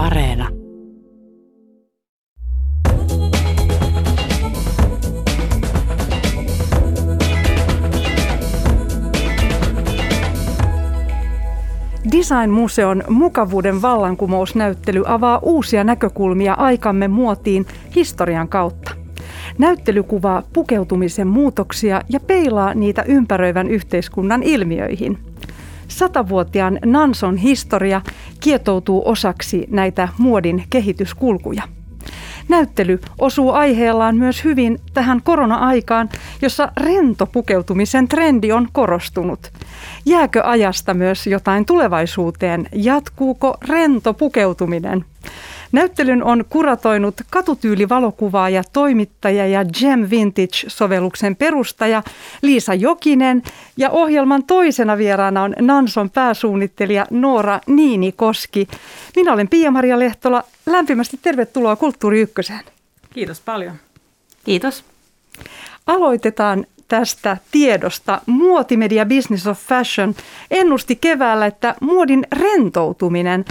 Areena. Design-museon mukavuuden vallankumousnäyttely avaa uusia näkökulmia aikamme muotiin historian kautta. Näyttely kuvaa pukeutumisen muutoksia ja peilaa niitä ympäröivän yhteiskunnan ilmiöihin. Satavuotiaan Nanson historia kietoutuu osaksi näitä muodin kehityskulkuja. Näyttely osuu aiheellaan myös hyvin tähän korona-aikaan, jossa rento pukeutumisen trendi on korostunut. Jääkö ajasta myös jotain tulevaisuuteen? Jatkuuko rento pukeutuminen? Näyttelyn on kuratoinut katutyylivalokuvaaja, toimittaja ja Gem Vintage-sovelluksen perustaja Liisa Jokinen ja ohjelman toisena vieraana on Nanson pääsuunnittelija Noora Niinikoski. Minä olen Pia-Maria Lehtola. Lämpimästi tervetuloa Kulttuuri Ykköseen. Kiitos paljon. Kiitos. Aloitetaan tästä tiedosta. Muotimedia Business of Fashion ennusti keväällä, että muodin rentoutuminen,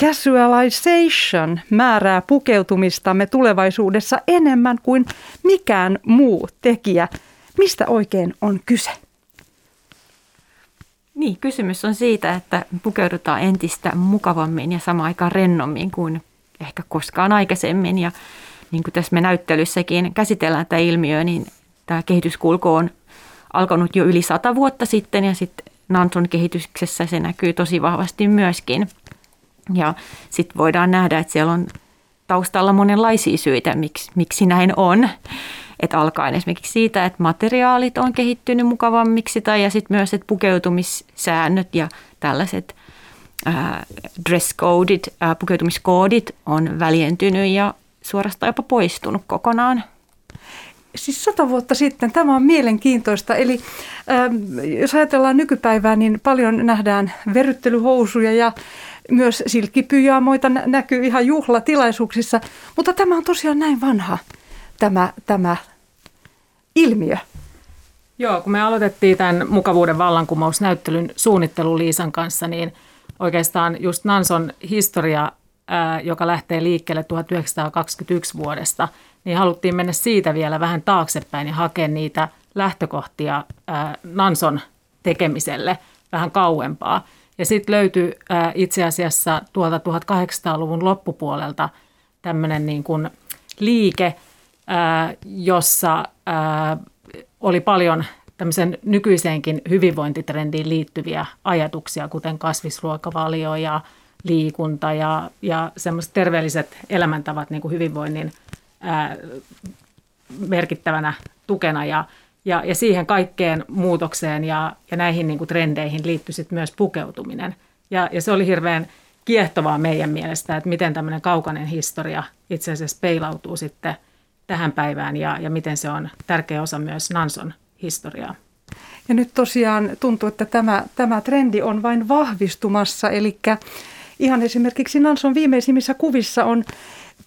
casualization, määrää pukeutumistamme tulevaisuudessa enemmän kuin mikään muu tekijä. Mistä oikein on kyse? Niin, kysymys on siitä, että pukeudutaan entistä mukavammin ja samaan aikaan rennommin kuin ehkä koskaan aikaisemmin. Ja niin kuin tässä me näyttelyssäkin käsitellään tätä ilmiöä, niin tämä kehityskulku on alkanut jo yli sata vuotta sitten ja sitten Nanson kehityksessä se näkyy tosi vahvasti myöskin. Ja sitten voidaan nähdä, että siellä on taustalla monenlaisia syitä, miksi, miksi näin on. Että alkaen esimerkiksi siitä, että materiaalit on kehittynyt mukavammiksi tai ja sitten myös, että pukeutumissäännöt ja tällaiset ää, dress codit, ää, pukeutumiskoodit on väljentynyt ja suorastaan jopa poistunut kokonaan siis sata vuotta sitten. Tämä on mielenkiintoista. Eli jos ajatellaan nykypäivää, niin paljon nähdään verryttelyhousuja ja myös silkkipyjaamoita nä- näkyy ihan juhlatilaisuuksissa. Mutta tämä on tosiaan näin vanha, tämä, tämä ilmiö. Joo, kun me aloitettiin tämän mukavuuden vallankumousnäyttelyn suunnittelu Liisan kanssa, niin oikeastaan just Nanson historia, ää, joka lähtee liikkeelle 1921 vuodesta – niin haluttiin mennä siitä vielä vähän taaksepäin ja hakea niitä lähtökohtia ää, Nanson tekemiselle vähän kauempaa. Ja sitten löytyi ää, itse asiassa tuolta 1800-luvun loppupuolelta tämmöinen niin kuin liike, ää, jossa ää, oli paljon tämmöisen nykyiseenkin hyvinvointitrendiin liittyviä ajatuksia, kuten kasvisruokavalio ja liikunta ja, ja semmoiset terveelliset elämäntavat niin kuin hyvinvoinnin – ää, merkittävänä tukena. Ja, ja, ja siihen kaikkeen muutokseen ja, ja näihin niin kuin trendeihin liittyi sitten myös pukeutuminen. Ja, ja se oli hirveän kiehtovaa meidän mielestä, että miten tämmöinen kaukainen historia itse asiassa peilautuu sitten tähän päivään ja, ja miten se on tärkeä osa myös Nanson historiaa. Ja nyt tosiaan tuntuu, että tämä, tämä trendi on vain vahvistumassa, eli ihan esimerkiksi Nanson viimeisimmissä kuvissa on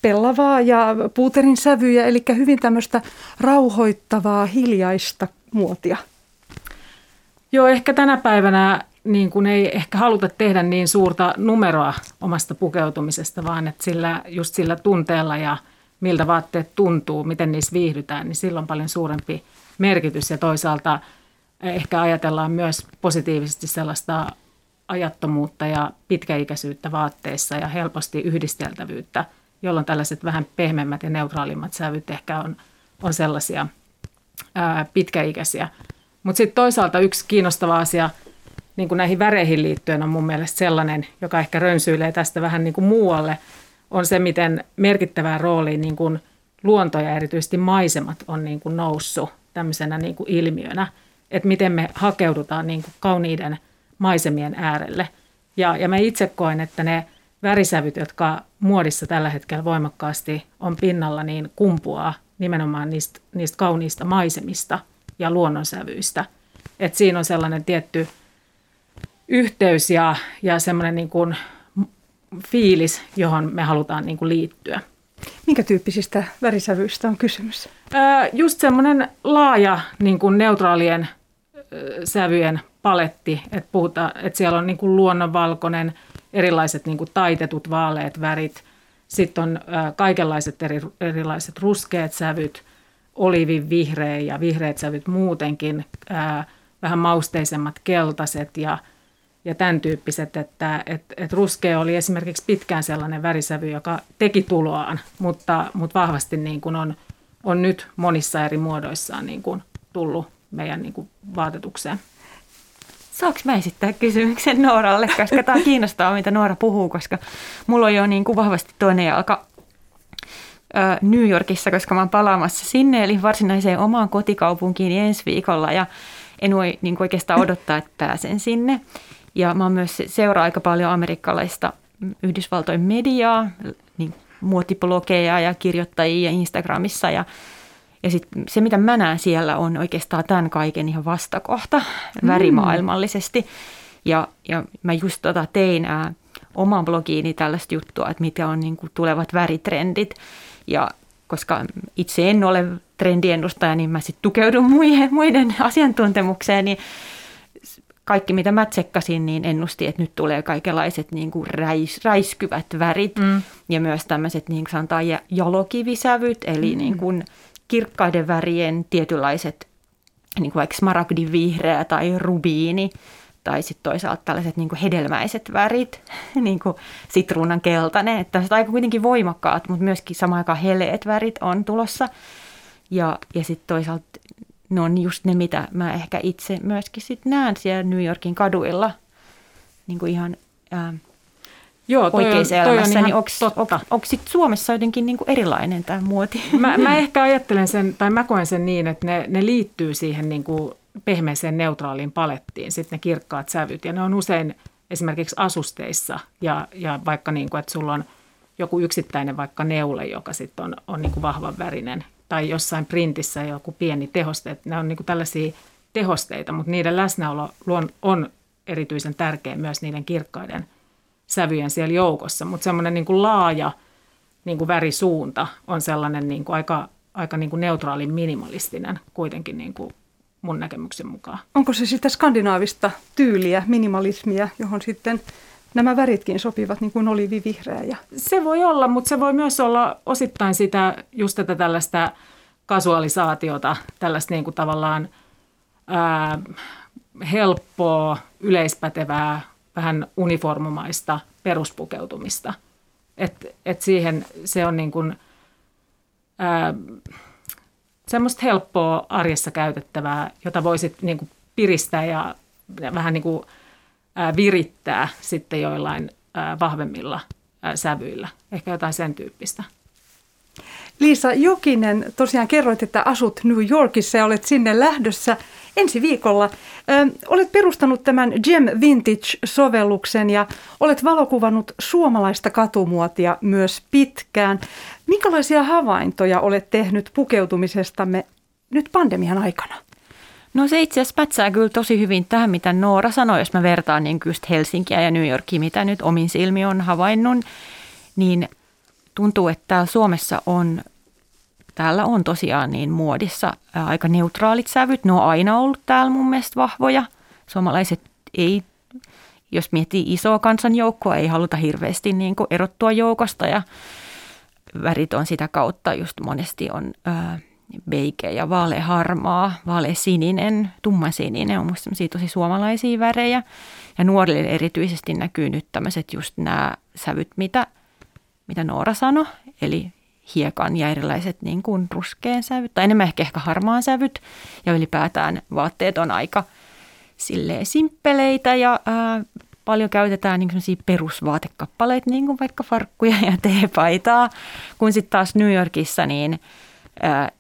pellavaa ja puuterin sävyjä, eli hyvin tämmöistä rauhoittavaa, hiljaista muotia. Joo, ehkä tänä päivänä niin kuin ei ehkä haluta tehdä niin suurta numeroa omasta pukeutumisesta, vaan että sillä, just sillä tunteella ja miltä vaatteet tuntuu, miten niissä viihdytään, niin silloin on paljon suurempi merkitys ja toisaalta ehkä ajatellaan myös positiivisesti sellaista ajattomuutta ja pitkäikäisyyttä vaatteissa ja helposti yhdisteltävyyttä – jolloin tällaiset vähän pehmeämmät ja neutraalimmat sävyt ehkä on, on sellaisia ää, pitkäikäisiä. Mutta sitten toisaalta yksi kiinnostava asia niin kuin näihin väreihin liittyen on mun mielestä sellainen, joka ehkä rönsyilee tästä vähän niin kuin muualle, on se, miten merkittävää rooliin niin kuin luonto ja erityisesti maisemat on niin kuin noussut tämmöisenä niin kuin ilmiönä, että miten me hakeudutaan niin kuin kauniiden maisemien äärelle. Ja, ja mä itse koen, että ne – värisävyt, jotka muodissa tällä hetkellä voimakkaasti on pinnalla, niin kumpuaa nimenomaan niistä, niistä kauniista maisemista ja luonnonsävyistä. Et siinä on sellainen tietty yhteys ja, ja semmoinen niin kuin fiilis, johon me halutaan niin kuin liittyä. Minkä tyyppisistä värisävyistä on kysymys? just semmoinen laaja niin kuin neutraalien sävyjen paletti, että, puhutaan, että siellä on niin kuin luonnonvalkoinen – erilaiset niin kuin taitetut vaaleat värit. Sitten on kaikenlaiset eri, erilaiset ruskeat sävyt, olivin vihreä ja vihreät sävyt muutenkin, vähän mausteisemmat keltaiset ja, ja tämän tyyppiset, että et, et ruskea oli esimerkiksi pitkään sellainen värisävy, joka teki tuloaan, mutta, mutta vahvasti niin kuin on, on nyt monissa eri muodoissaan niin kuin tullut meidän niin kuin vaatetukseen. Saanko mä esittää kysymyksen Nooralle, koska tämä kiinnostaa, mitä Noora puhuu, koska mulla on jo niin kuin vahvasti toinen jalka New Yorkissa, koska mä oon palaamassa sinne, eli varsinaiseen omaan kotikaupunkiin ensi viikolla, ja en voi niin kuin oikeastaan odottaa, että pääsen sinne. Ja mä myös seuraa aika paljon amerikkalaista Yhdysvaltojen mediaa, niin muotiblogeja ja kirjoittajia Instagramissa, ja ja sit se, mitä mä näen siellä, on oikeastaan tämän kaiken ihan vastakohta mm. värimaailmallisesti. Ja, ja mä just tota tein ää, oman blogiini tällaista juttua, että mitä on niin kuin tulevat väritrendit. Ja koska itse en ole trendiennustaja, niin mä sitten tukeudun muiden, muiden asiantuntemukseen, niin kaikki mitä mä tsekkasin, niin ennusti, että nyt tulee kaikenlaiset niin kuin räis, räiskyvät värit mm. ja myös tämmöiset niin sanotaan jalokivisävyt, eli mm. niin kuin kirkkaiden värien tietynlaiset, niin kuin vaikka smaragdin vihreä tai rubiini, tai sitten toisaalta tällaiset niin kuin hedelmäiset värit, niin kuin sitruunan keltainen, että aika kuitenkin voimakkaat, mutta myöskin samaan aikaan heleet värit on tulossa. Ja, ja sitten toisaalta ne on just ne, mitä mä ehkä itse myöskin sit näen siellä New Yorkin kaduilla, niin kuin ihan ää, Joo, toi oikeassa on, elämässä, niin onko sitten Suomessa jotenkin niinku erilainen tämä muoti? Mä, mä ehkä ajattelen sen, tai mä koen sen niin, että ne, ne liittyy siihen niinku pehmeeseen neutraaliin palettiin, sitten ne kirkkaat sävyt, ja ne on usein esimerkiksi asusteissa, ja, ja vaikka niin kuin, että sulla on joku yksittäinen vaikka neule, joka sitten on, on niin kuin vahvan värinen, tai jossain printissä joku pieni tehoste, että ne on niin kuin tällaisia tehosteita, mutta niiden läsnäolo on erityisen tärkeä myös niiden kirkkaiden – sävyjen siellä joukossa, mutta semmoinen niin kuin laaja niin kuin värisuunta on sellainen niin kuin aika, aika niin kuin neutraali minimalistinen kuitenkin niin kuin mun näkemyksen mukaan. Onko se sitä skandinaavista tyyliä, minimalismia, johon sitten nämä väritkin sopivat, niin kuin olivivihreä? Ja... Se voi olla, mutta se voi myös olla osittain sitä, just tätä tällaista kasualisaatiota, tällaista niin kuin tavallaan ää, helppoa, yleispätevää vähän uniformumaista peruspukeutumista. Et, et siihen se on niin kuin, ää, semmoista helppoa arjessa käytettävää, jota voisit niin kuin piristää ja, vähän niin kuin, ää, virittää sitten joillain ää, vahvemmilla ää, sävyillä. Ehkä jotain sen tyyppistä. Liisa Jokinen, tosiaan kerroit, että asut New Yorkissa ja olet sinne lähdössä ensi viikolla. Ö, olet perustanut tämän Gem Vintage-sovelluksen ja olet valokuvannut suomalaista katumuotia myös pitkään. Minkälaisia havaintoja olet tehnyt pukeutumisestamme nyt pandemian aikana? No se itse asiassa pätsää kyllä tosi hyvin tähän, mitä Noora sanoi, jos mä vertaan niin just Helsinkiä ja New Yorkia, mitä nyt omin silmi on havainnut, niin tuntuu, että täällä Suomessa on, täällä on tosiaan niin muodissa aika neutraalit sävyt. Ne on aina ollut täällä mun mielestä vahvoja. Suomalaiset ei, jos miettii isoa kansanjoukkoa, ei haluta hirveästi niin kuin erottua joukosta ja värit on sitä kautta just monesti on ää, beike ja vaaleharmaa, vaalesininen, tummasininen on musta tosi suomalaisia värejä. Ja nuorille erityisesti näkyy nyt tämmöiset just nämä sävyt, mitä mitä Noora sanoi, eli hiekan ja erilaiset niin kuin ruskeen sävyt, tai enemmän ehkä, ehkä harmaan sävyt, ja ylipäätään vaatteet on aika silleen simppeleitä ja ää, paljon käytetään niin perusvaatekappaleita, niin kuin vaikka farkkuja ja teepaitaa, kun sitten taas New Yorkissa niin ää,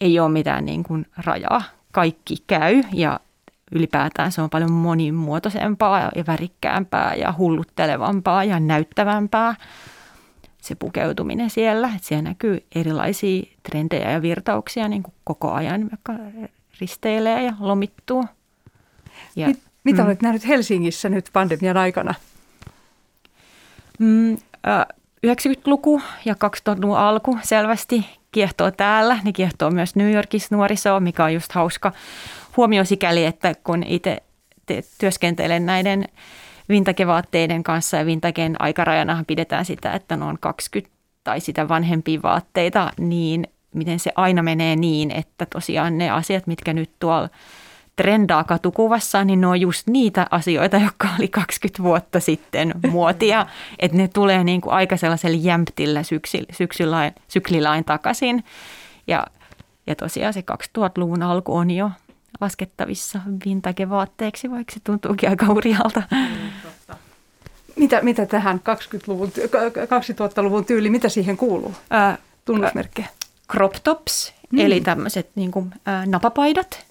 ei ole mitään niin kuin rajaa. Kaikki käy ja ylipäätään se on paljon monimuotoisempaa ja värikkäämpää ja hulluttelevampaa ja näyttävämpää se pukeutuminen siellä. Että siellä näkyy erilaisia trendejä ja virtauksia niin kuin koko ajan, vaikka risteilee ja lomittuu. Ja, Mit, mitä mm. olet nähnyt Helsingissä nyt pandemian aikana? Mm, 90-luku ja 2000-luvun alku selvästi kiehtoo täällä, niin kiehtoo myös New Yorkissa nuorisoa, mikä on just hauska huomio sikäli, että kun itse työskentelen näiden vintagevaatteiden kanssa ja vintagen aikarajanahan pidetään sitä, että ne on 20 tai sitä vanhempia vaatteita, niin miten se aina menee niin, että tosiaan ne asiat, mitkä nyt tuolla trendaa katukuvassa, niin ne on just niitä asioita, jotka oli 20 vuotta sitten muotia. Että ne tulee niin kuin aika sellaisella jämptillä syksy, syksylain, syklilain takaisin. Ja, ja tosiaan se 2000-luvun alku on jo laskettavissa vintage-vaatteeksi, vaikka se tuntuukin aika hurjalta. Mitä, mitä tähän 20-luvun, 2000-luvun tyyliin, mitä siihen kuuluu? Ää, Tunnusmerkkejä. Crop tops, mm. eli tämmöiset niin kuin, ää, napapaidat.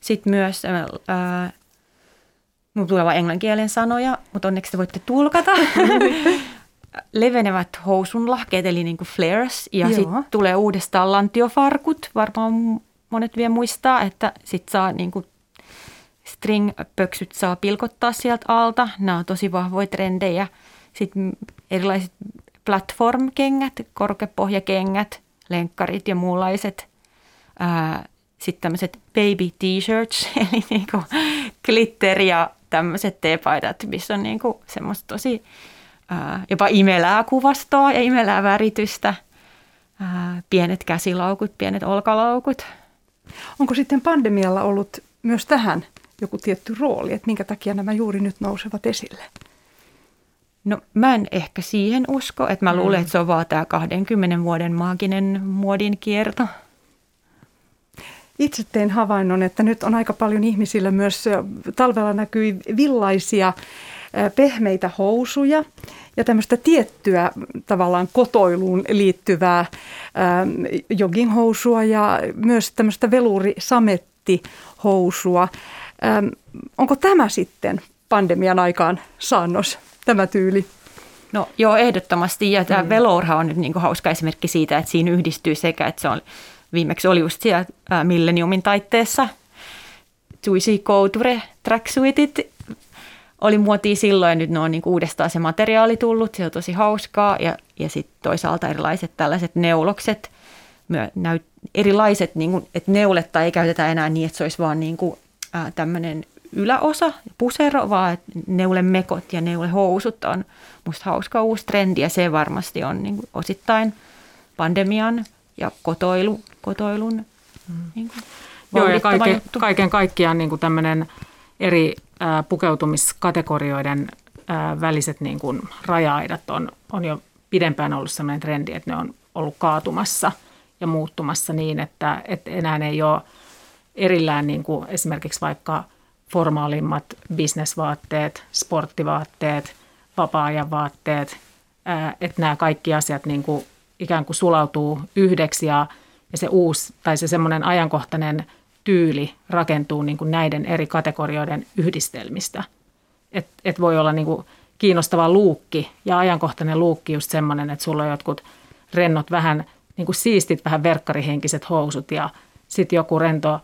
Sitten myös, ää, mun tulee vain englanninkielen sanoja, mutta onneksi te voitte tulkata. Levenevät housunlahkeet, eli niin kuin flares. Ja sitten tulee uudestaan lantiofarkut. Varmaan monet vielä muistaa, että sitten saa niin kuin string-pöksyt saa pilkottaa sieltä alta. Nämä on tosi vahvoja trendejä. Sitten erilaiset platform-kengät, korkeapohjakengät, lenkkarit ja muunlaiset. Sitten tämmöiset baby t-shirts, eli niinku glitter ja tämmöiset teepaidat, missä on niinku semmoista tosi jopa imelää kuvastoa ja imelää väritystä. Pienet käsilaukut, pienet olkalaukut. Onko sitten pandemialla ollut myös tähän joku tietty rooli, että minkä takia nämä juuri nyt nousevat esille? No mä en ehkä siihen usko, että mä mm. luulen, että se on vaan tämä 20 vuoden maaginen muodin kierto. Itse tein havainnon, että nyt on aika paljon ihmisillä myös talvella näkyy villaisia pehmeitä housuja ja tämmöistä tiettyä tavallaan kotoiluun liittyvää jogginghousua ja myös tämmöistä velurisamettihousua. Onko tämä sitten pandemian aikaan saannos, tämä tyyli? No joo, ehdottomasti. Ja tämä mm. velourha on nyt niin hauska esimerkki siitä, että siinä yhdistyy sekä, että se on viimeksi oli just siellä ää, Millenniumin taitteessa. Juicy Couture tracksuitit oli muotia silloin ja nyt ne on niin uudestaan se materiaali tullut. Se on tosi hauskaa ja, ja sitten toisaalta erilaiset tällaiset neulokset, myö, näyt, erilaiset, niin kuin, että neuletta ei käytetä enää niin, että se olisi vaan niin kuin, ää, tämmöinen yläosa, pusero, vaan neulemekot ja neulehousut on musta hauska uusi trendi ja se varmasti on niin kuin osittain pandemian ja kotoilu, kotoilun mm. niin kuin Joo, ja kaiken, kaiken kaikkiaan niin kuin tämmöinen eri pukeutumiskategorioiden väliset niin kuin raja-aidat on, on jo pidempään ollut sellainen trendi, että ne on ollut kaatumassa ja muuttumassa niin, että, että enää ei ole erillään niin kuin esimerkiksi vaikka formaalimmat bisnesvaatteet, sporttivaatteet, vapaa-ajan vaatteet, että nämä kaikki asiat niin kuin ikään kuin sulautuu yhdeksi ja, ja se uusi tai se semmoinen ajankohtainen tyyli rakentuu niin kuin näiden eri kategorioiden yhdistelmistä. Et, et voi olla niin kuin kiinnostava luukki ja ajankohtainen luukki just semmoinen, että sulla on jotkut rennot vähän niin kuin siistit, vähän verkkarihenkiset housut ja sitten joku rento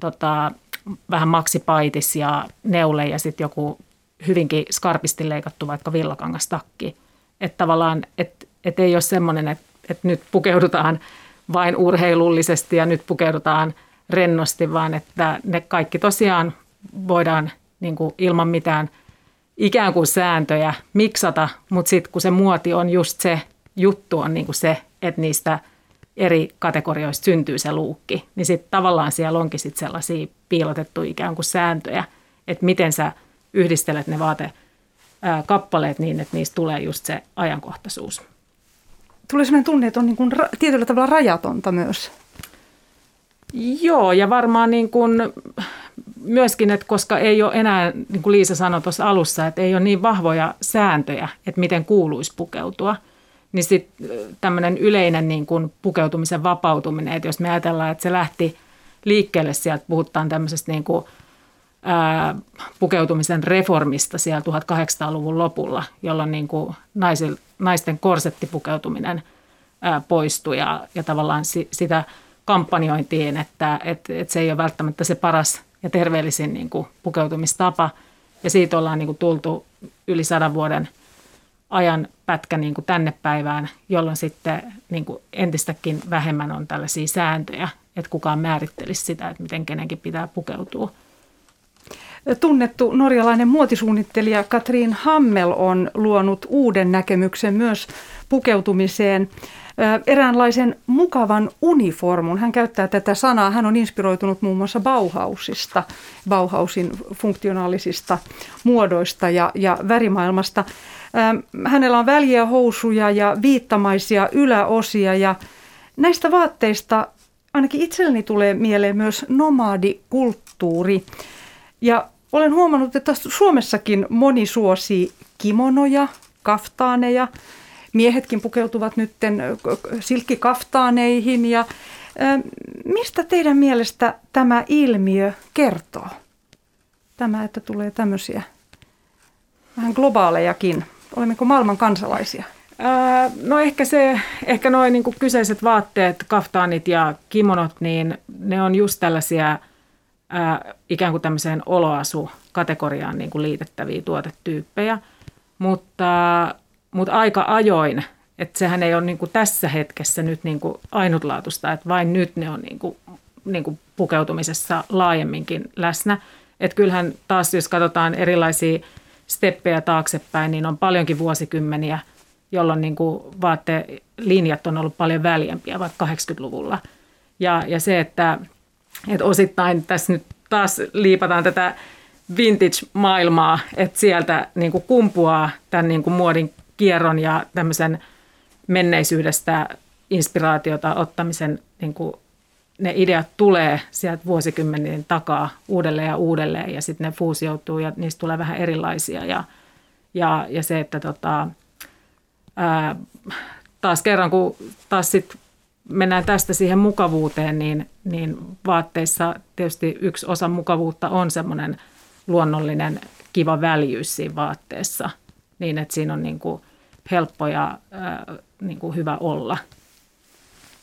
tota, vähän maksipaitis ja neule ja sitten joku hyvinkin skarpisti leikattu vaikka villakangastakki. Että tavallaan, että et ei ole semmoinen, että että nyt pukeudutaan vain urheilullisesti ja nyt pukeudutaan rennosti, vaan että ne kaikki tosiaan voidaan niin kuin ilman mitään ikään kuin sääntöjä miksata, mutta sitten kun se muoti on just se juttu on niin kuin se, että niistä eri kategorioista syntyy se luukki, niin sitten tavallaan siellä onkin sitten sellaisia piilotettuja ikään kuin sääntöjä, että miten sä yhdistelet ne vaate kappaleet niin, että niistä tulee just se ajankohtaisuus tulee sellainen tunne, että on niin kuin ra- tietyllä tavalla rajatonta myös. Joo, ja varmaan niin kuin myöskin, että koska ei ole enää, niin kuin Liisa sanoi tuossa alussa, että ei ole niin vahvoja sääntöjä, että miten kuuluisi pukeutua, niin sitten tämmöinen yleinen niin kuin pukeutumisen vapautuminen, että jos me ajatellaan, että se lähti liikkeelle sieltä, puhutaan tämmöisestä niin kuin, ää, pukeutumisen reformista siellä 1800-luvun lopulla, jolloin niin kuin naisil, naisten korsettipukeutuminen ää, poistui ja, ja tavallaan si, sitä kampanjointiin, että et, et se ei ole välttämättä se paras ja terveellisin niin kuin pukeutumistapa. Ja siitä ollaan niin kuin tultu yli sadan vuoden ajan pätkä niin kuin tänne päivään, jolloin sitten niin kuin entistäkin vähemmän on tällaisia sääntöjä, että kukaan määrittelisi sitä, että miten kenenkin pitää pukeutua. Tunnettu norjalainen muotisuunnittelija Katrin Hammel on luonut uuden näkemyksen myös pukeutumiseen eräänlaisen mukavan uniformun. Hän käyttää tätä sanaa. Hän on inspiroitunut muun muassa Bauhausista, Bauhausin funktionaalisista muodoista ja, ja värimaailmasta. Hänellä on väliä housuja ja viittamaisia yläosia ja näistä vaatteista ainakin itselleni tulee mieleen myös nomadikulttuuri. Ja olen huomannut, että Suomessakin moni suosii kimonoja, kaftaaneja. Miehetkin pukeutuvat nyt silkkikaftaaneihin. Ja, mistä teidän mielestä tämä ilmiö kertoo? Tämä, että tulee tämmöisiä vähän globaalejakin. Olemmeko maailman kansalaisia? no ehkä se, ehkä noin niin kyseiset vaatteet, kaftaanit ja kimonot, niin ne on just tällaisia ää, ikään kuin tämmöiseen oloasu-kategoriaan niin kuin liitettäviä tuotetyyppejä, mutta, mutta aika ajoin, että sehän ei ole niin kuin tässä hetkessä nyt niin kuin ainutlaatuista, että vain nyt ne on niin kuin, niin kuin pukeutumisessa laajemminkin läsnä. Että kyllähän taas, jos katsotaan erilaisia steppejä taaksepäin, niin on paljonkin vuosikymmeniä, jolloin niin kuin vaattelinjat on ollut paljon väljempiä, vaikka 80-luvulla. Ja, ja se, että, että osittain tässä nyt taas liipataan tätä vintage-maailmaa, että sieltä niin kuin kumpuaa tämän niin kuin muodin kierron ja tämmöisen menneisyydestä inspiraatiota ottamisen niin kuin ne ideat tulee sieltä vuosikymmenien takaa uudelleen ja uudelleen ja sitten ne fuusioituu ja niistä tulee vähän erilaisia. Ja, ja, ja se, että tota, ää, taas kerran kun taas sit mennään tästä siihen mukavuuteen, niin, niin vaatteissa tietysti yksi osa mukavuutta on semmoinen luonnollinen kiva väljyys siinä vaatteessa, niin että siinä on niin kuin helppo ja ää, niin kuin hyvä olla –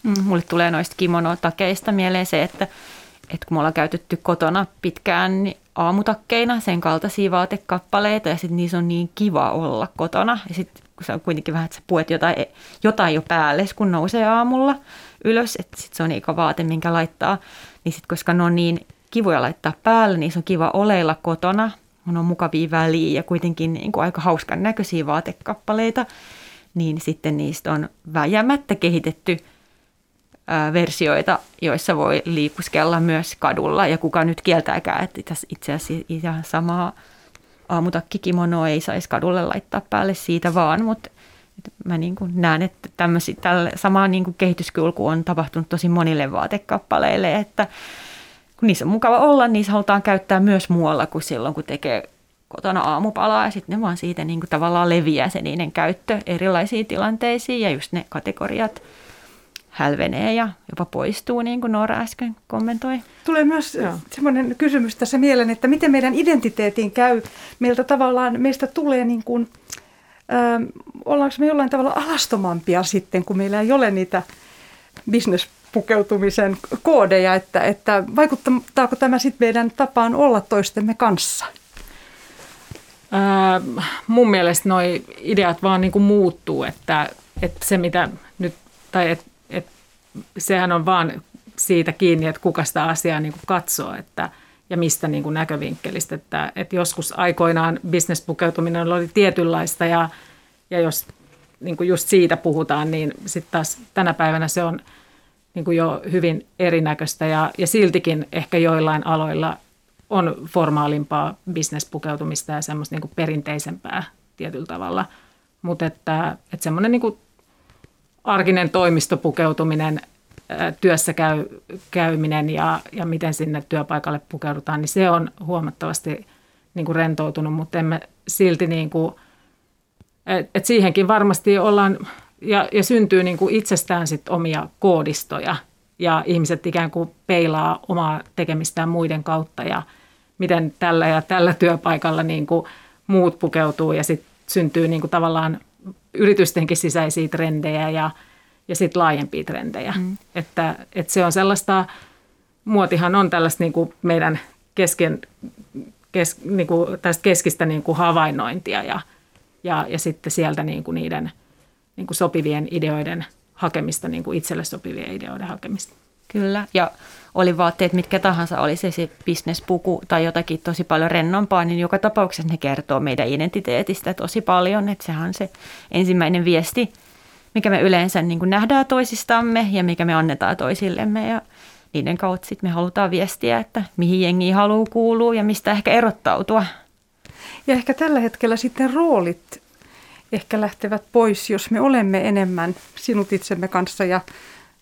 Mm, mulle tulee noista kimonotakeista mieleen se, että, että kun me ollaan käytetty kotona pitkään niin aamutakkeina sen kaltaisia vaatekappaleita ja sitten niissä on niin kiva olla kotona. Ja sitten kun se on kuitenkin vähän, että sä puet jotain, jotain jo päälle, kun nousee aamulla ylös, että sitten se on ikä vaate, minkä laittaa. Niin sitten koska ne on niin kivoja laittaa päälle, niin se on kiva oleilla kotona. On, mukavia väliä ja kuitenkin niin kuin aika hauskan näköisiä vaatekappaleita. Niin sitten niistä on väjämättä kehitetty – versioita, joissa voi liikuskella myös kadulla. Ja kuka nyt kieltääkään, että itse asiassa ihan samaa aamutakkikimonoa ei saisi kadulle laittaa päälle siitä vaan, mutta mä niin kuin näen, että tämmösi, tälle, sama niin kuin kehityskulku on tapahtunut tosi monille vaatekappaleille, että kun niissä on mukava olla, niissä halutaan käyttää myös muualla kuin silloin, kun tekee kotona aamupalaa ja sitten ne vaan siitä niin kuin tavallaan leviää se niiden käyttö erilaisiin tilanteisiin ja just ne kategoriat – hälvenee ja jopa poistuu, niin kuin Noora äsken kommentoi. Tulee myös semmoinen kysymys tässä mieleen, että miten meidän identiteetin käy. Meiltä tavallaan, meistä tulee niin kuin, äh, ollaanko me jollain tavalla alastomampia sitten, kun meillä ei ole niitä bisnespukeutumisen koodeja, että, että vaikuttaako tämä sitten meidän tapaan olla toistemme kanssa? Äh, mun mielestä nuo ideat vaan niin kuin muuttuu, että, että se mitä nyt, tai että sehän on vaan siitä kiinni, että kuka sitä asiaa niin kuin katsoo että, ja mistä niin kuin näkövinkkelistä. Että, että joskus aikoinaan bisnespukeutuminen oli tietynlaista ja, ja jos niin kuin just siitä puhutaan, niin sitten taas tänä päivänä se on niin kuin jo hyvin erinäköistä ja, ja siltikin ehkä joillain aloilla on formaalimpaa bisnespukeutumista ja semmoista niin kuin perinteisempää tietyllä tavalla. Mutta että, että semmoinen niin kuin arkinen toimistopukeutuminen, työssä käy, käyminen ja, ja miten sinne työpaikalle pukeudutaan, niin se on huomattavasti niin kuin rentoutunut, mutta emme silti niin kuin, et, et siihenkin varmasti ollaan ja, ja syntyy niin kuin itsestään sit omia koodistoja ja ihmiset ikään kuin peilaa omaa tekemistään muiden kautta ja miten tällä ja tällä työpaikalla niin kuin muut pukeutuu ja sitten syntyy niin kuin tavallaan yritystenkin sisäisiä trendejä ja, ja sitten laajempia trendejä. Mm. Että, että se on sellaista, muotihan on tällaista niin kuin meidän kesken, kes, niin kuin tästä keskistä niin kuin havainnointia ja, ja, ja sitten sieltä niin kuin niiden niin kuin sopivien ideoiden hakemista, niin kuin itselle sopivien ideoiden hakemista. Kyllä, ja oli vaatteet mitkä tahansa, oli se se bisnespuku tai jotakin tosi paljon rennompaa, niin joka tapauksessa ne kertoo meidän identiteetistä tosi paljon. Että sehän on se ensimmäinen viesti, mikä me yleensä niin kuin nähdään toisistamme ja mikä me annetaan toisillemme. Ja niiden kautta sitten me halutaan viestiä, että mihin jengi haluaa kuulua ja mistä ehkä erottautua. Ja ehkä tällä hetkellä sitten roolit ehkä lähtevät pois, jos me olemme enemmän sinut itsemme kanssa ja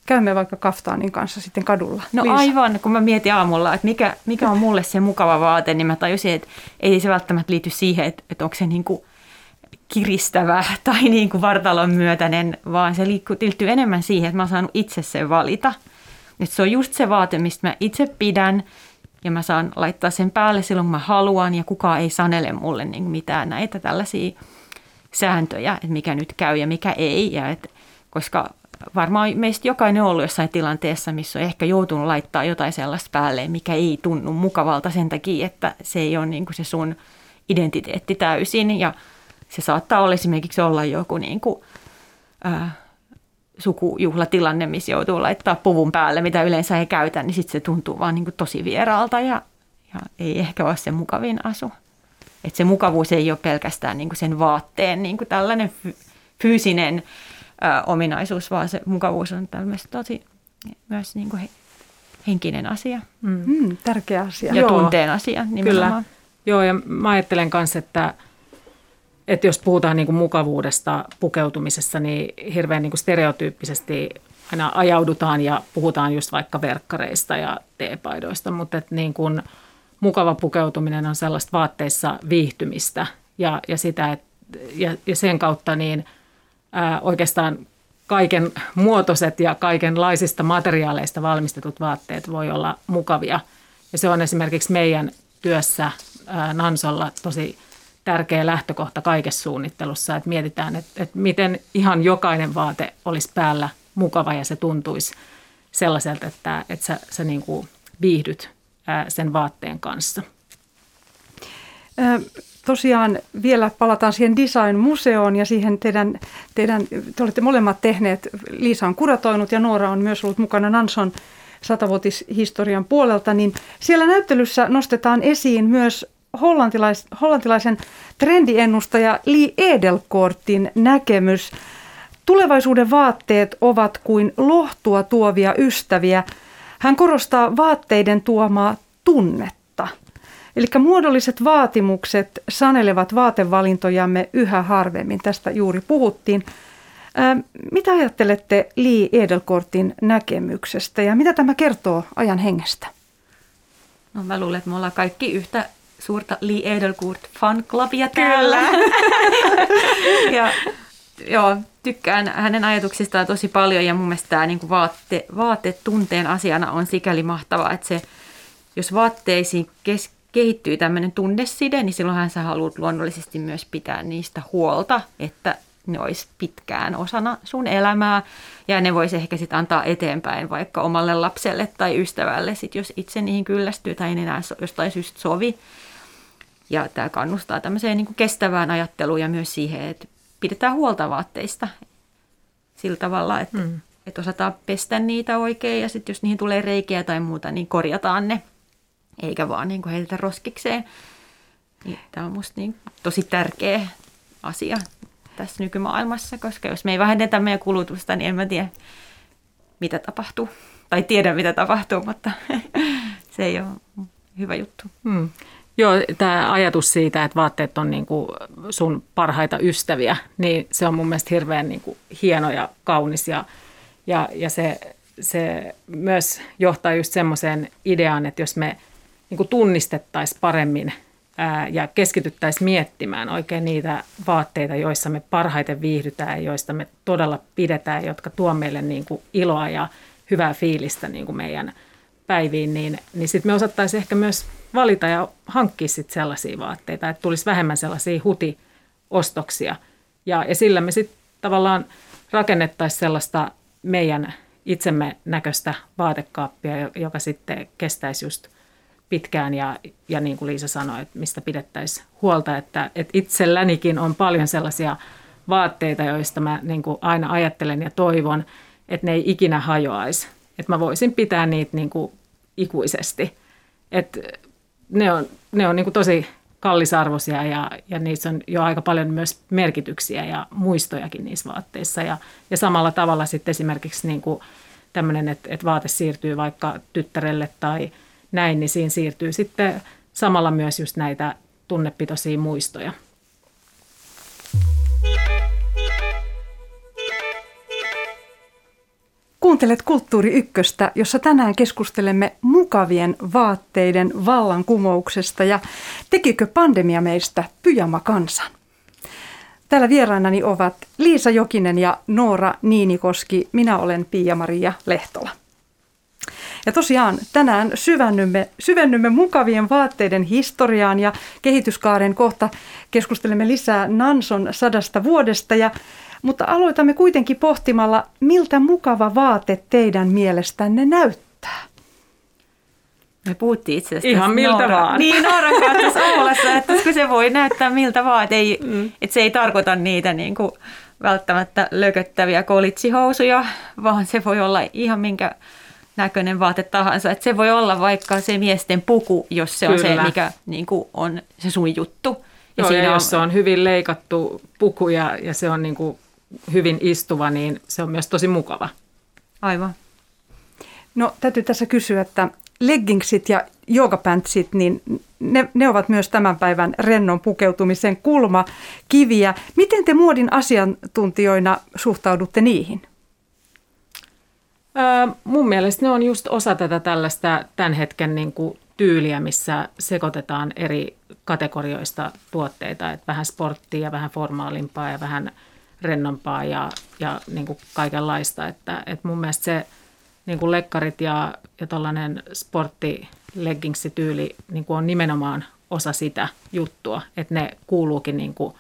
käymme vaikka kaftaanin kanssa sitten kadulla. No Liisa. aivan, kun mä mietin aamulla, että mikä, mikä on mulle se mukava vaate, niin mä tajusin, että ei se välttämättä liity siihen, että, että onko se niin kuin kiristävä tai niin kuin vartalon myötäinen, vaan se liittyy enemmän siihen, että mä oon saanut itse sen valita. Että se on just se vaate, mistä mä itse pidän ja mä saan laittaa sen päälle silloin, kun mä haluan ja kukaan ei sanele mulle niin mitään näitä tällaisia sääntöjä, että mikä nyt käy ja mikä ei. Ja et, koska varmaan meistä jokainen on ollut jossain tilanteessa, missä on ehkä joutunut laittaa jotain sellaista päälle, mikä ei tunnu mukavalta sen takia, että se ei ole niin kuin se sun identiteetti täysin. Ja se saattaa olla esimerkiksi olla joku niin kuin, äh, sukujuhlatilanne, missä joutuu laittaa puvun päälle, mitä yleensä ei käytä, niin sitten se tuntuu vaan niin kuin tosi vieraalta ja, ja ei ehkä ole se mukavin asu. Et se mukavuus ei ole pelkästään niin kuin sen vaatteen niin kuin tällainen fyysinen ö, ominaisuus, vaan se mukavuus on tämmöistä tosi myös niin kuin he, henkinen asia. Mm. Mm, tärkeä asia. Ja Joo. tunteen asia nimenomaan. Kyllä. Joo, ja mä ajattelen myös, että, että jos puhutaan niin kuin mukavuudesta pukeutumisessa, niin hirveän niin kuin stereotyyppisesti aina ajaudutaan ja puhutaan just vaikka verkkareista ja teepaidoista, mutta että niin kuin mukava pukeutuminen on sellaista vaatteissa viihtymistä ja, ja, sitä, et, ja, ja sen kautta niin – ää, oikeastaan kaiken muotoiset ja kaikenlaisista materiaaleista valmistetut vaatteet voi olla mukavia. Ja se on esimerkiksi meidän työssä ää, Nansolla tosi tärkeä lähtökohta kaikessa suunnittelussa, että mietitään, että, että miten ihan jokainen vaate olisi päällä mukava ja se tuntuisi sellaiselta, että, että sä, sä niin kuin viihdyt sen vaatteen kanssa tosiaan vielä palataan siihen Design-museoon ja siihen teidän, teidän, te olette molemmat tehneet, Liisa on kuratoinut ja Noora on myös ollut mukana Nanson satavuotishistorian puolelta, niin siellä näyttelyssä nostetaan esiin myös hollantilais, hollantilaisen trendiennustaja Lee Edelkortin näkemys. Tulevaisuuden vaatteet ovat kuin lohtua tuovia ystäviä. Hän korostaa vaatteiden tuomaa tunnetta. Eli muodolliset vaatimukset sanelevat vaatevalintojamme yhä harvemmin. Tästä juuri puhuttiin. Mitä ajattelette Lee Edelkortin näkemyksestä ja mitä tämä kertoo ajan hengestä? No mä luulen, että me ollaan kaikki yhtä suurta Lee Edelkort fan clubia täällä. ja, joo, tykkään hänen ajatuksistaan tosi paljon ja mun mielestä tämä niin vaatte, vaatetunteen asiana on sikäli mahtavaa, että se, jos vaatteisiin kes, kehittyy tämmöinen tunneside, niin silloinhan sä haluat luonnollisesti myös pitää niistä huolta, että ne olisi pitkään osana sun elämää ja ne voisi ehkä sitten antaa eteenpäin vaikka omalle lapselle tai ystävälle, sit jos itse niihin kyllästyy tai enää jostain syystä sovi. Ja tämä kannustaa tämmöiseen niin kestävään ajatteluun ja myös siihen, että pidetään huolta vaatteista sillä tavalla, että, mm. että osataan pestä niitä oikein ja sitten jos niihin tulee reikiä tai muuta, niin korjataan ne eikä vaan niin kuin heitetä roskikseen. Niin tämä on minusta niin tosi tärkeä asia tässä nykymaailmassa, koska jos me ei vähennetä meidän kulutusta, niin en mä tiedä, mitä tapahtuu. Tai tiedä, mitä tapahtuu, mutta se ei ole hyvä juttu. Hmm. Joo, tämä ajatus siitä, että vaatteet on niin kuin sun parhaita ystäviä, niin se on mun mielestä hirveän niin kuin hieno ja kaunis. Ja, ja, ja se, se myös johtaa just semmoiseen ideaan, että jos me – niin kuin tunnistettaisiin paremmin ää, ja keskityttäisiin miettimään oikein niitä vaatteita, joissa me parhaiten viihdytään ja joista me todella pidetään, jotka tuo meille niin kuin iloa ja hyvää fiilistä niin kuin meidän päiviin, niin, niin sitten me osattaisiin ehkä myös valita ja hankkia sit sellaisia vaatteita, että tulisi vähemmän sellaisia hutiostoksia. Ja, ja sillä me sitten tavallaan rakennettaisiin sellaista meidän itsemme näköistä vaatekaappia, joka sitten kestäisi just pitkään ja, ja niin kuin Liisa sanoi, että mistä pidettäisiin huolta, että, että itsellänikin on paljon sellaisia vaatteita, joista mä niin kuin aina ajattelen ja toivon, että ne ei ikinä hajoaisi. että mä voisin pitää niitä niin kuin ikuisesti. Et ne on, ne on niin kuin tosi kallisarvoisia ja, ja niissä on jo aika paljon myös merkityksiä ja muistojakin niissä vaatteissa. Ja, ja samalla tavalla sitten esimerkiksi niin kuin tämmöinen, että, että vaate siirtyy vaikka tyttärelle tai näin, niin siinä siirtyy sitten samalla myös just näitä tunnepitoisia muistoja. Kuuntelet Kulttuuri Ykköstä, jossa tänään keskustelemme mukavien vaatteiden vallankumouksesta ja tekikö pandemia meistä pyjama kansan. Täällä vierainani ovat Liisa Jokinen ja Noora Niinikoski. Minä olen Pia-Maria Lehtola. Ja tosiaan tänään syvennymme, syvennymme mukavien vaatteiden historiaan ja kehityskaaren kohta keskustelemme lisää Nanson sadasta vuodesta. Ja, mutta aloitamme kuitenkin pohtimalla, miltä mukava vaate teidän mielestänne näyttää. Me puhuttiin itse asiassa Ihan miltä Noora, vaan. Niin, Nooran kanssa Saulassa, että se voi näyttää miltä vaan, että, ei, mm. että se ei tarkoita niitä niin kuin välttämättä lököttäviä kolitsihousuja, vaan se voi olla ihan minkä näköinen vaate tahansa. Että se voi olla vaikka se miesten puku, jos se on Kyllä. se, mikä niin kuin on se sun juttu. Ja, Joo, ja jos se on hyvin leikattu puku ja, ja se on niin kuin hyvin istuva, niin se on myös tosi mukava. Aivan. No täytyy tässä kysyä, että leggingsit ja joogapantsit, niin ne, ne ovat myös tämän päivän rennon pukeutumisen kulma kiviä. Miten te muodin asiantuntijoina suhtaudutte niihin? Öö, mun mielestä ne on just osa tätä tällaista tämän hetken niin kuin tyyliä, missä sekoitetaan eri kategorioista tuotteita, että vähän sporttia ja vähän formaalimpaa ja vähän rennompaa ja, ja niin kuin kaikenlaista. Että, että mun mielestä se niin kuin lekkarit ja, ja tällainen sporttileggingsityyli niin kuin on nimenomaan osa sitä juttua, että ne kuuluukin niin kuin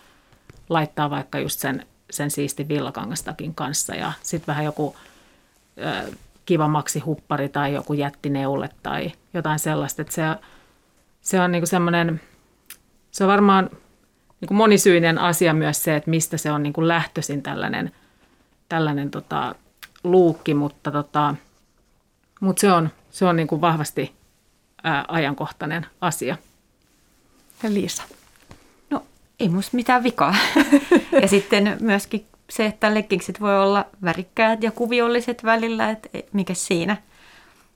laittaa vaikka just sen, sen siisti villakangastakin kanssa ja sitten vähän joku ö, kiva maksihuppari tai joku jättineule tai jotain sellaista, että se, se on niin semmoinen, se on varmaan niin kuin monisyinen asia myös se, että mistä se on niin kuin lähtöisin tällainen, tällainen tota, luukki, mutta, tota, mutta se on, se on niin kuin vahvasti ää, ajankohtainen asia. Ja Liisa. No ei musta mitään vikaa. ja sitten myöskin se, että leggingsit voi olla värikkäät ja kuviolliset välillä, että mikä siinä.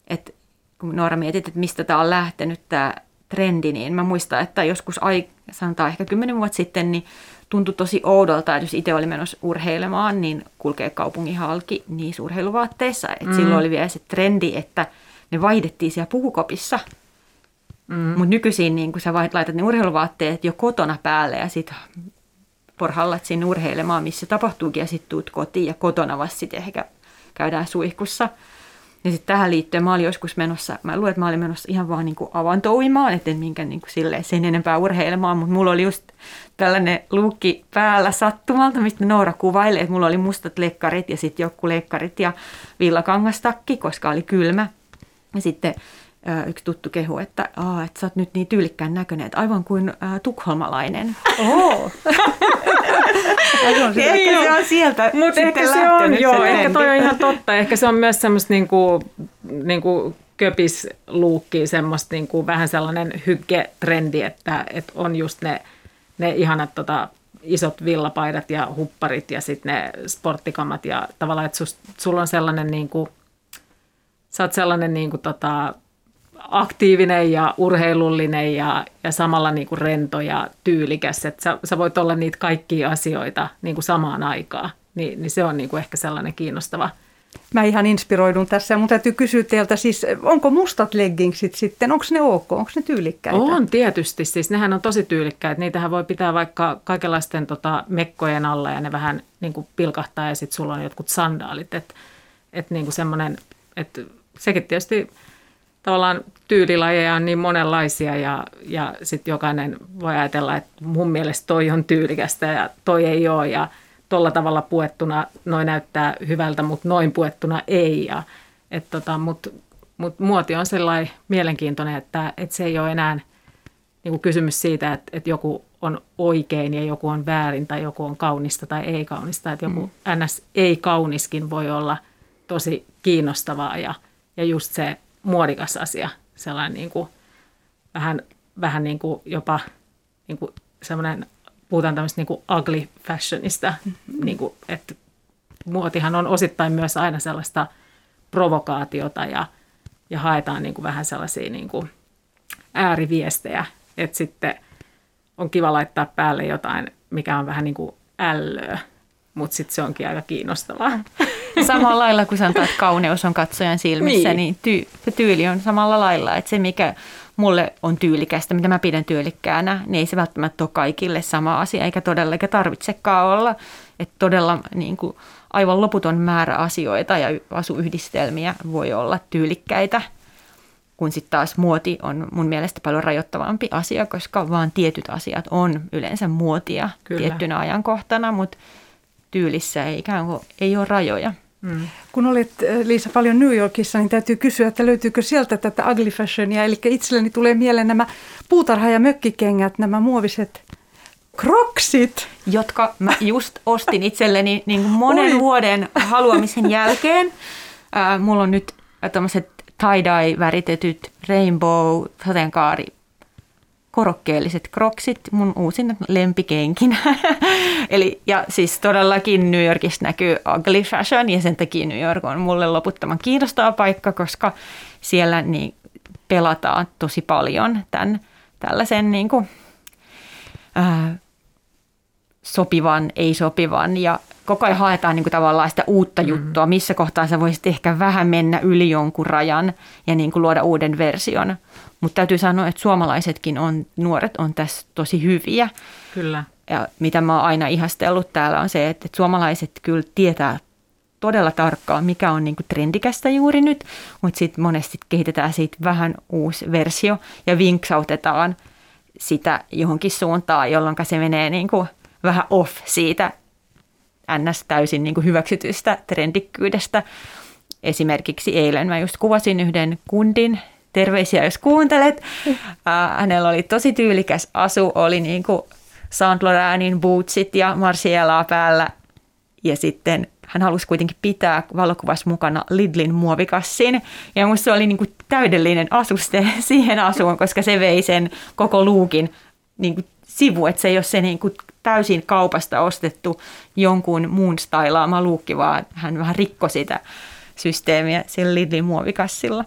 Et kun Noora mietit, että mistä tämä on lähtenyt tämä trendi, niin mä muistan, että joskus ai, sanotaan ehkä kymmenen vuotta sitten, niin tuntui tosi oudolta, että jos itse oli menossa urheilemaan, niin kulkee kaupungin halki niissä urheiluvaatteissa. Et mm. Silloin oli vielä se trendi, että ne vaihdettiin siellä puhukopissa. Mm. Mutta nykyisin niin kun sä laitat ne urheiluvaatteet jo kotona päälle ja sit porhallat sinne urheilemaan, missä tapahtuukin ja sitten tuut kotiin ja kotona vasta sitten ehkä käydään suihkussa. Ja sitten tähän liittyen mä olin joskus menossa, mä luulen, että mä olin menossa ihan vaan niinku avantouimaan, että en minkään niinku silleen sen enempää urheilemaan, mutta mulla oli just tällainen luukki päällä sattumalta, mistä Noora kuvailee, että mulla oli mustat lekkarit ja sitten joku lekkarit ja villakangastakki, koska oli kylmä. Ja sitten yksi tuttu kehu, että, Aa, että sä oot nyt niin tyylikkään näköinen, että aivan kuin ä, tukholmalainen. Oh. Niin ehkä se on sieltä Mutta ehkä se on, joo, ehkä toi on ihan totta. Ehkä se on myös semmoista niinku, niinku köpisluukkiä, semmoista niinku vähän sellainen hygge-trendi, että, että on just ne, ne ihanat tota, isot villapaidat ja hupparit ja sitten ne sporttikamat ja tavallaan, että sus, sulla on sellainen niinku, sä oot sellainen niinku tota, aktiivinen ja urheilullinen ja, ja samalla niinku rento ja tyylikäs, että sä, sä voit olla niitä kaikkia asioita niinku samaan aikaan, Ni, niin se on niinku ehkä sellainen kiinnostava. Mä ihan inspiroidun tässä ja mun täytyy kysyä teiltä siis, onko mustat leggingsit sitten, onko ne ok, onko ne tyylikkäitä? On tietysti, siis nehän on tosi tyylikkäitä. Niitähän voi pitää vaikka kaikenlaisten tota, mekkojen alla ja ne vähän niin kuin pilkahtaa ja sitten sulla on jotkut sandaalit. Että et, niin semmoinen, että sekin tietysti tavallaan tyylilajeja on niin monenlaisia ja, ja sitten jokainen voi ajatella, että mun mielestä toi on tyylikästä ja toi ei ole ja tuolla tavalla puettuna noin näyttää hyvältä, mutta noin puettuna ei. Ja, et tota, Mutta mut muoti on sellainen mielenkiintoinen, että, että se ei ole enää niin kuin kysymys siitä, että, että joku on oikein ja joku on väärin tai joku on kaunista tai ei kaunista. Että joku mm. ns. ei kauniskin voi olla tosi kiinnostavaa ja ja just se muodikas asia, sellainen niin kuin, vähän, vähän niin kuin jopa niin kuin semmoinen, puhutaan tämmöistä niin kuin ugly fashionista, mm-hmm. niin kuin, että muotihan on osittain myös aina sellaista provokaatiota ja, ja haetaan niin kuin vähän sellaisia niin kuin ääriviestejä, että sitten on kiva laittaa päälle jotain, mikä on vähän niin kuin ällöä, mutta sitten se onkin aika kiinnostavaa. Samalla lailla kuin sanotaan, että kauneus on katsojan silmissä, niin, niin tyy- tyyli on samalla lailla. Että se, mikä mulle on tyylikästä, mitä mä pidän tyylikkäänä, niin ei se välttämättä ole kaikille sama asia, eikä todellakaan tarvitsekaan olla. Että todella niin kuin, aivan loputon määrä asioita ja asuyhdistelmiä voi olla tyylikkäitä, kun sitten taas muoti on mun mielestä paljon rajoittavampi asia, koska vaan tietyt asiat on yleensä muotia Kyllä. tiettynä ajankohtana, mutta tyylissä ei ikään kuin ei ole rajoja. Mm. Kun olet Liisa paljon New Yorkissa, niin täytyy kysyä, että löytyykö sieltä tätä ugly fashionia. Eli itselleni tulee mieleen nämä puutarha- ja mökkikengät, nämä muoviset kroksit. Jotka mä just ostin itselleni niin kuin monen Oi. vuoden haluamisen jälkeen. Äh, mulla on nyt tämmöiset tie-dye väritetyt rainbow sateenkaari korokkeelliset kroksit, mun uusin lempikenkinä. Eli, ja siis todellakin New Yorkissa näkyy ugly fashion ja sen takia New York on mulle loputtoman kiinnostava paikka, koska siellä niin pelataan tosi paljon tämän tällaisen niin kuin, ää, sopivan, ei-sopivan ja koko ajan haetaan niin kuin tavallaan sitä uutta mm. juttua, missä kohtaa sä voisit ehkä vähän mennä yli jonkun rajan ja niin kuin luoda uuden version. Mutta täytyy sanoa, että suomalaisetkin on, nuoret on tässä tosi hyviä. Kyllä. Ja mitä mä oon aina ihastellut täällä on se, että suomalaiset kyllä tietää todella tarkkaan, mikä on niinku trendikästä juuri nyt, mutta sitten monesti kehitetään siitä vähän uusi versio ja vinksautetaan sitä johonkin suuntaan, jolloin se menee niinku vähän off siitä ns. täysin niinku hyväksytystä trendikkyydestä. Esimerkiksi eilen mä just kuvasin yhden kundin, terveisiä jos kuuntelet. Uh, hänellä oli tosi tyylikäs asu, oli niin kuin Saint Laurentinin bootsit ja Marcielaa päällä. Ja sitten hän halusi kuitenkin pitää valokuvassa mukana Lidlin muovikassin. Ja minusta se oli niin kuin täydellinen asuste siihen asuun, koska se vei sen koko luukin niin kuin sivu, että se ei ole se niin kuin täysin kaupasta ostettu jonkun muun stylaama luukki, vaan hän vähän rikkoi sitä systeemiä sillä Lidlin muovikassilla.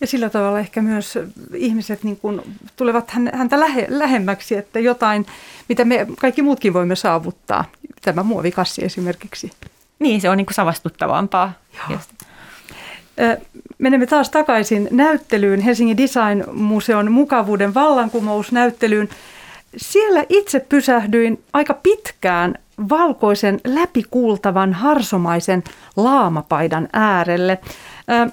Ja sillä tavalla ehkä myös ihmiset niin kuin tulevat häntä lähe, lähemmäksi, että jotain, mitä me kaikki muutkin voimme saavuttaa. Tämä muovikassi esimerkiksi. Niin, se on niin kuin savastuttavampaa. Menemme taas takaisin näyttelyyn, Helsingin Design Museon mukavuuden vallankumousnäyttelyyn. Siellä itse pysähdyin aika pitkään valkoisen läpikultavan harsomaisen laamapaidan äärelle.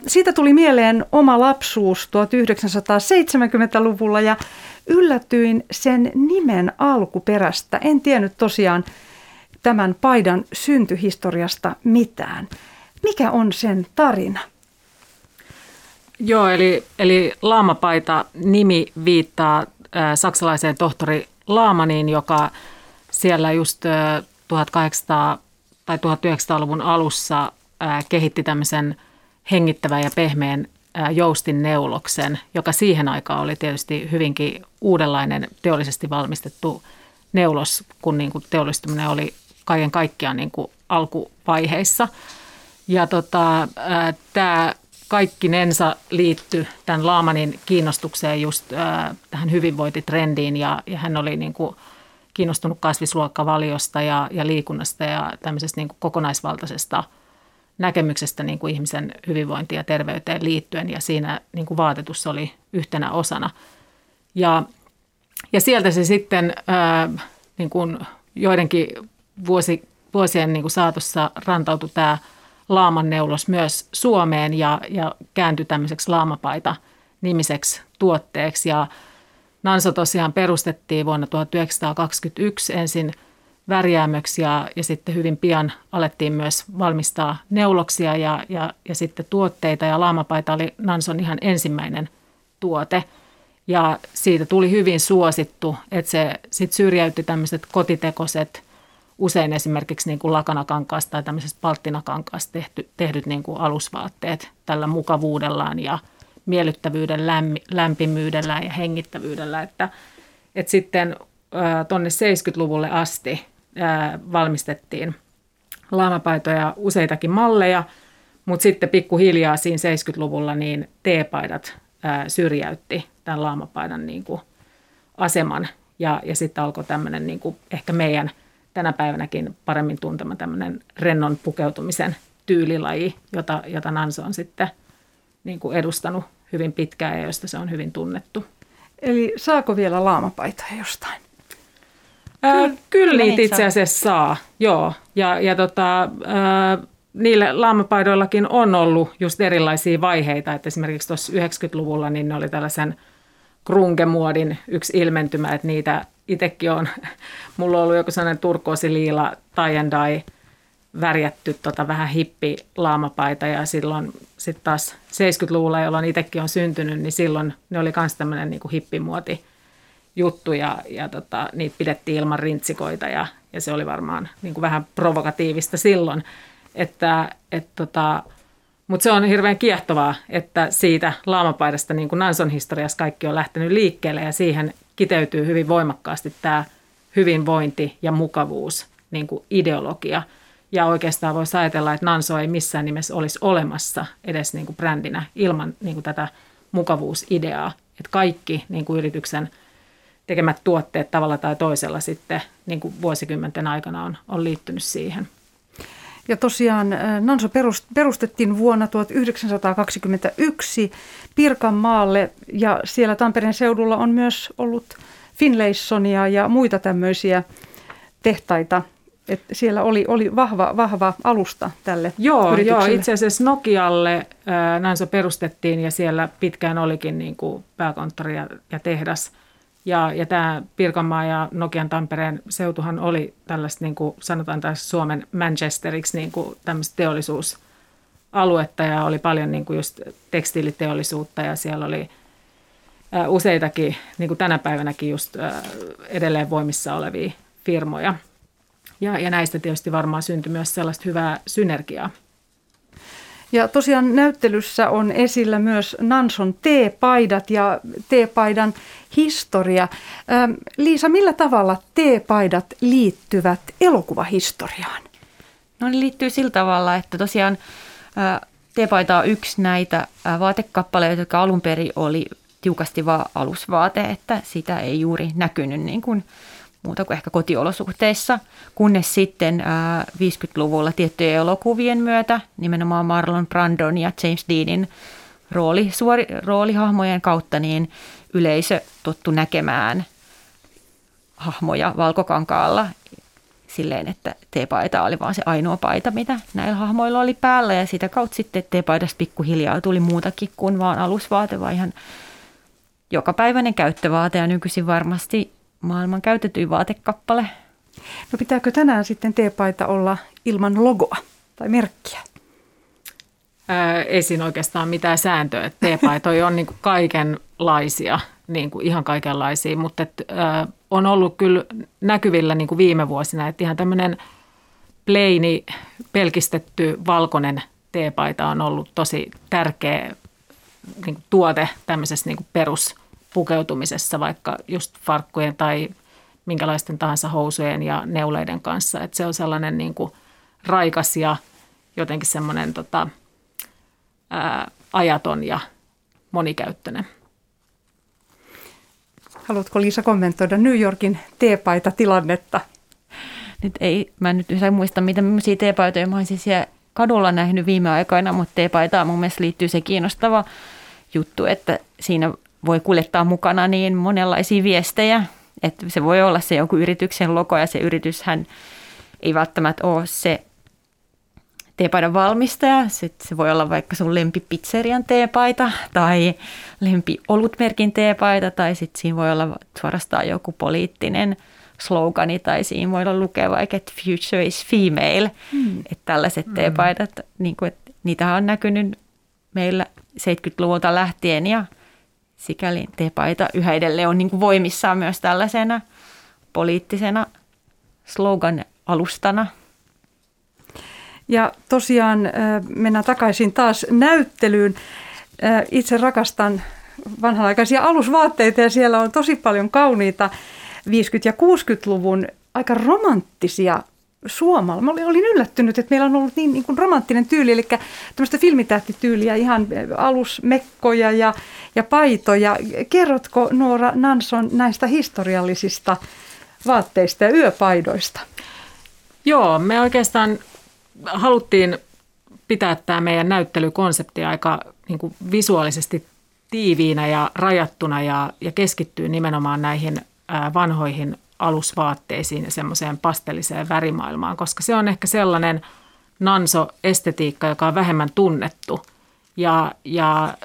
Siitä tuli mieleen oma lapsuus 1970-luvulla ja yllätyin sen nimen alkuperästä. En tiennyt tosiaan tämän paidan syntyhistoriasta mitään. Mikä on sen tarina? Joo, eli, eli laamapaita nimi viittaa saksalaiseen tohtori Laamaniin, joka siellä just äh, 1800 tai 1900-luvun alussa äh, kehitti tämmöisen – hengittävän ja pehmeän joustin neuloksen, joka siihen aikaan oli tietysti hyvinkin uudenlainen teollisesti valmistettu neulos, kun niin kuin teollistuminen oli kaiken kaikkiaan niin kuin alkuvaiheissa. Ja tota, tämä kaikkinensa liittyi tämän Laamanin kiinnostukseen just ää, tähän hyvinvointitrendiin ja, ja hän oli niin kuin kiinnostunut kasvisluokkavaliosta ja, ja liikunnasta ja tämmöisestä niin kuin kokonaisvaltaisesta – näkemyksestä niin kuin ihmisen hyvinvointiin ja terveyteen liittyen ja siinä niin kuin vaatetus oli yhtenä osana. Ja, ja sieltä se sitten ää, niin kuin joidenkin vuosi, vuosien niin kuin saatossa rantautui tämä laamanneulos myös Suomeen ja, ja kääntyi tämmöiseksi laamapaita nimiseksi tuotteeksi. Ja Nanso tosiaan perustettiin vuonna 1921 ensin – värjäämöksi ja, ja sitten hyvin pian alettiin myös valmistaa neuloksia ja, ja, ja sitten tuotteita ja laamapaita oli Nanson ihan ensimmäinen tuote. Ja siitä tuli hyvin suosittu, että se sitten syrjäytti tämmöiset kotitekoiset usein esimerkiksi niin kuin lakanakankaasta tai tämmöisestä palttinakankaasta tehty, tehdyt niin kuin alusvaatteet tällä mukavuudellaan ja miellyttävyyden, lämmi, lämpimyydellä ja hengittävyydellä. Että, että sitten tuonne 70-luvulle asti valmistettiin laamapaitoja useitakin malleja, mutta sitten pikkuhiljaa siinä 70-luvulla niin teepaidat ää, syrjäytti tämän laamapaidan niin kuin aseman ja, ja sitten alkoi tämmöinen niin kuin ehkä meidän tänä päivänäkin paremmin tuntema tämmöinen rennon pukeutumisen tyylilaji, jota, jota Nanso on sitten niin kuin edustanut hyvin pitkään ja josta se on hyvin tunnettu. Eli saako vielä laamapaitoja jostain? Ää, kyllä, niitä itse asiassa saa, joo. Ja, ja tota, ää, niillä laamapaidoillakin on ollut just erilaisia vaiheita. Että esimerkiksi tuossa 90-luvulla niin ne oli tällaisen grungemuodin yksi ilmentymä, että niitä itsekin on, mulla on ollut joku sellainen turkoosiliila tie and dye värjätty tota vähän hippi laamapaita. Ja silloin sitten taas 70-luvulla, jolloin itsekin on syntynyt, niin silloin ne oli myös tämmöinen niin hippimuoti juttu ja, ja tota, niitä pidettiin ilman rintsikoita ja, ja se oli varmaan niin kuin vähän provokatiivista silloin. Että, et tota, mutta se on hirveän kiehtovaa, että siitä laamapaidasta niin kuin Nanson historiassa kaikki on lähtenyt liikkeelle ja siihen kiteytyy hyvin voimakkaasti tämä hyvinvointi ja mukavuus niin kuin ideologia. Ja oikeastaan voisi ajatella, että Nanso ei missään nimessä olisi olemassa edes niin kuin brändinä ilman niin kuin tätä mukavuusideaa. Että kaikki niin kuin yrityksen tekemät tuotteet tavalla tai toisella sitten niin kuin vuosikymmenten aikana on, on liittynyt siihen. Ja tosiaan äh, Nanso perustettiin vuonna 1921 Pirkanmaalle ja siellä Tampereen seudulla on myös ollut Finlaysonia ja muita tämmöisiä tehtaita. Et siellä oli, oli vahva, vahva alusta tälle joo, joo, itse asiassa Nokialle äh, Nanso perustettiin ja siellä pitkään olikin niin kuin pääkonttori ja, ja tehdas – ja, ja tämä Pirkanmaa ja Nokian Tampereen seutuhan oli tällaista, niin kuin sanotaan tässä Suomen Manchesteriksi, niin kuin tämmöistä teollisuusaluetta ja oli paljon niin kuin just tekstiiliteollisuutta ja siellä oli useitakin, niin kuin tänä päivänäkin just edelleen voimissa olevia firmoja. Ja, ja näistä tietysti varmaan syntyi myös sellaista hyvää synergiaa. Ja tosiaan näyttelyssä on esillä myös Nanson T-paidat ja T-paidan historia. Liisa, millä tavalla T-paidat liittyvät elokuvahistoriaan? No ne liittyy sillä tavalla, että tosiaan T-paita on yksi näitä vaatekappaleita, jotka alun perin oli tiukasti vaan alusvaate, että sitä ei juuri näkynyt niin kuin muuta kuin ehkä kotiolosuhteissa, kunnes sitten 50-luvulla tiettyjen elokuvien myötä nimenomaan Marlon Brandon ja James Deanin rooli, suori, roolihahmojen kautta niin yleisö tottu näkemään hahmoja valkokankaalla silleen, että teepaita oli vaan se ainoa paita, mitä näillä hahmoilla oli päällä. Ja sitä kautta sitten teepaidasta pikkuhiljaa tuli muutakin kuin vaan alusvaate, vaan ihan jokapäiväinen käyttövaate ja nykyisin varmasti maailman käytetyin vaatekappale. No pitääkö tänään sitten teepaita olla ilman logoa tai merkkiä? Ää, ei siinä oikeastaan mitään sääntöä. Teepaitoja on niin kuin kaikenlaisia, niin kuin ihan kaikenlaisia, mutta et, ää, on ollut kyllä näkyvillä niin kuin viime vuosina, että ihan tämmöinen pleini, pelkistetty valkoinen teepaita on ollut tosi tärkeä niin kuin tuote tämmöisessä niin kuin perus pukeutumisessa vaikka just farkkujen tai minkälaisten tahansa housujen ja neuleiden kanssa. Että se on sellainen niin kuin raikas ja jotenkin semmoinen tota, ää, ajaton ja monikäyttöinen. Haluatko Liisa kommentoida New Yorkin teepaita tilannetta? Nyt ei, mä nyt en muista, mitä millaisia teepaitoja mä olisin siellä kadulla nähnyt viime aikoina, mutta teepaitaan mun mielestä liittyy se kiinnostava juttu, että siinä voi kuljettaa mukana niin monenlaisia viestejä, että se voi olla se joku yrityksen logo ja se yrityshän ei välttämättä ole se teepaidan valmistaja. Sitten se voi olla vaikka sun lempipizzerian teepaita tai lempi olutmerkin teepaita tai sitten siinä voi olla suorastaan joku poliittinen slogani tai siinä voi olla lukea vaikka, että future is female. Hmm. Että tällaiset hmm. teepaidat, niin kuin, että niitä on näkynyt meillä 70-luvulta lähtien ja – sikäli teepaita yhä edelleen on niin kuin voimissaan myös tällaisena poliittisena slogan alustana. Ja tosiaan mennään takaisin taas näyttelyyn. Itse rakastan vanhanaikaisia alusvaatteita ja siellä on tosi paljon kauniita 50- ja 60-luvun aika romanttisia suomalla. Mä olin yllättynyt, että meillä on ollut niin, niin kuin romanttinen tyyli, eli tämmöistä filmitähtityyliä, ihan alusmekkoja ja, ja paitoja. Kerrotko Noora Nanson näistä historiallisista vaatteista ja yöpaidoista? Joo, me oikeastaan haluttiin pitää tämä meidän näyttelykonsepti aika niin kuin visuaalisesti tiiviinä ja rajattuna ja, ja keskittyy nimenomaan näihin vanhoihin alusvaatteisiin ja semmoiseen pastelliseen värimaailmaan, koska se on ehkä sellainen nanso-estetiikka, joka on vähemmän tunnettu. Ja, ja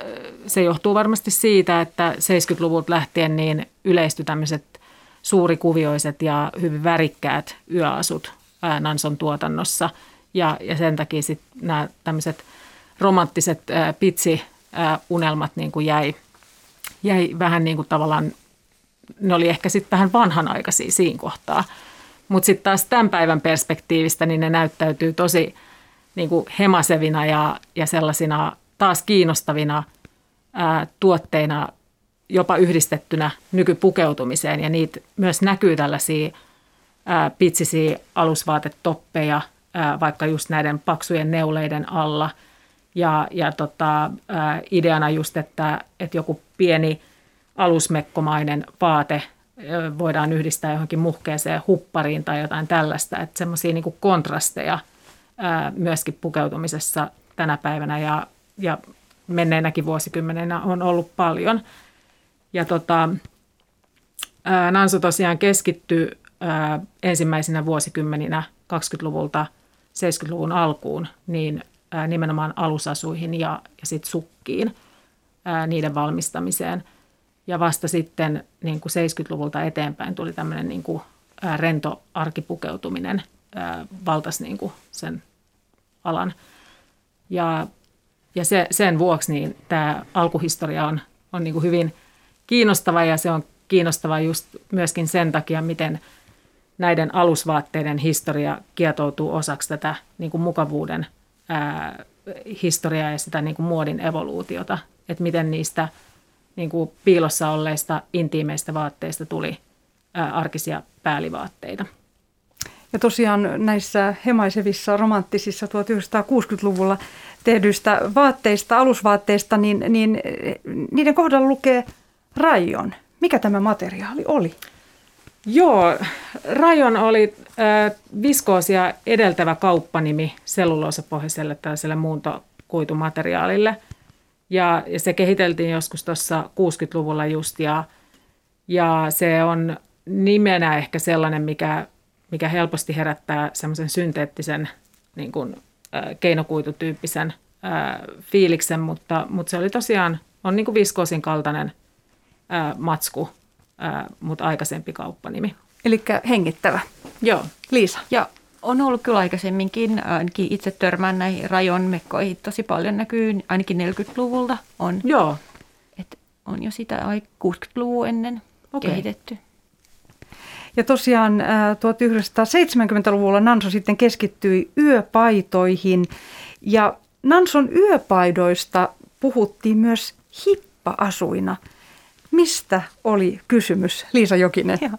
se johtuu varmasti siitä, että 70-luvulta lähtien niin yleistyi tämmöiset suurikuvioiset ja hyvin värikkäät yöasut ää, Nanson tuotannossa. Ja, ja sen takia sitten nämä tämmöiset romanttiset ää, pitsi-unelmat niin kuin jäi, jäi vähän niin kuin tavallaan ne oli ehkä sitten vähän vanhanaikaisia siinä kohtaa. Mutta sitten taas tämän päivän perspektiivistä niin ne näyttäytyy tosi niin kuin hemasevina ja, ja sellaisina taas kiinnostavina ää, tuotteina jopa yhdistettynä nykypukeutumiseen ja niitä myös näkyy tällaisia ää, pitsisiä alusvaatetoppeja ää, vaikka just näiden paksujen neuleiden alla ja, ja tota, ää, ideana just, että, että joku pieni alusmekkomainen vaate voidaan yhdistää johonkin muhkeeseen huppariin tai jotain tällaista. Että semmoisia niin kontrasteja myöskin pukeutumisessa tänä päivänä ja, ja menneinäkin vuosikymmenenä on ollut paljon. Ja tota, ää, Nanso tosiaan keskittyy ensimmäisenä vuosikymmeninä 20-luvulta 70-luvun alkuun niin nimenomaan alusasuihin ja, ja sit sukkiin, niiden valmistamiseen – ja vasta sitten niin kuin 70-luvulta eteenpäin tuli tämmöinen niin kuin, rento arkipukeutuminen ää, valtasi niin kuin sen alan. Ja, ja se, sen vuoksi niin tämä alkuhistoria on, on niin kuin hyvin kiinnostava ja se on kiinnostava just myöskin sen takia, miten näiden alusvaatteiden historia kietoutuu osaksi tätä niin kuin mukavuuden ää, historiaa ja sitä niin kuin muodin evoluutiota, että miten niistä – niin kuin piilossa olleista intiimeistä vaatteista tuli ää, arkisia päällivaatteita. Ja tosiaan näissä hemaisevissa romanttisissa 1960-luvulla tehdyistä vaatteista, alusvaatteista, niin, niin niiden kohdalla lukee rajon. Mikä tämä materiaali oli? Joo, rajon oli äh, viskoosia edeltävä kauppanimi selluloosapohjaiselle tällaiselle muuntokuitumateriaalille – ja, ja se kehiteltiin joskus tuossa 60-luvulla just ja, ja se on nimenä ehkä sellainen, mikä, mikä helposti herättää semmoisen synteettisen niin kuin, äh, keinokuitutyyppisen äh, fiiliksen, mutta, mutta se oli tosiaan, on niin kuin viskoosin kaltainen äh, matsku, äh, mutta aikaisempi kauppanimi. Eli hengittävä. Joo. Liisa. Ja on ollut kyllä aikaisemminkin, ainakin itse törmään näihin rajon mekkoihin tosi paljon näkyy, ainakin 40-luvulta on. Joo. Et on jo sitä 60-luvun ennen okay. kehitetty. Ja tosiaan 1970-luvulla Nanso sitten keskittyi yöpaitoihin ja Nanson yöpaidoista puhuttiin myös hippa-asuina. Mistä oli kysymys, Liisa Jokinen? Joo.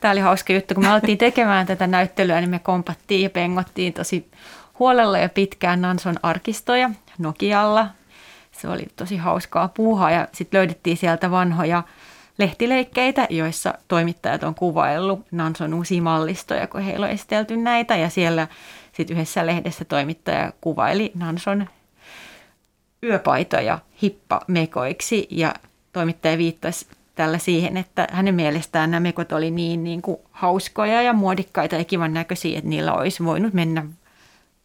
Tämä oli hauska juttu, kun me alettiin tekemään tätä näyttelyä, niin me kompattiin ja pengottiin tosi huolella ja pitkään Nanson arkistoja Nokialla. Se oli tosi hauskaa puuhaa ja sitten löydettiin sieltä vanhoja lehtileikkeitä, joissa toimittajat on kuvaillut Nanson uusia mallistoja, kun heillä on esitelty näitä. Ja siellä sitten yhdessä lehdessä toimittaja kuvaili Nanson yöpaitoja hippamekoiksi ja toimittaja viittasi tällä siihen, että hänen mielestään nämä mekot oli niin, niin kuin hauskoja ja muodikkaita ja kivan näköisiä, että niillä olisi voinut mennä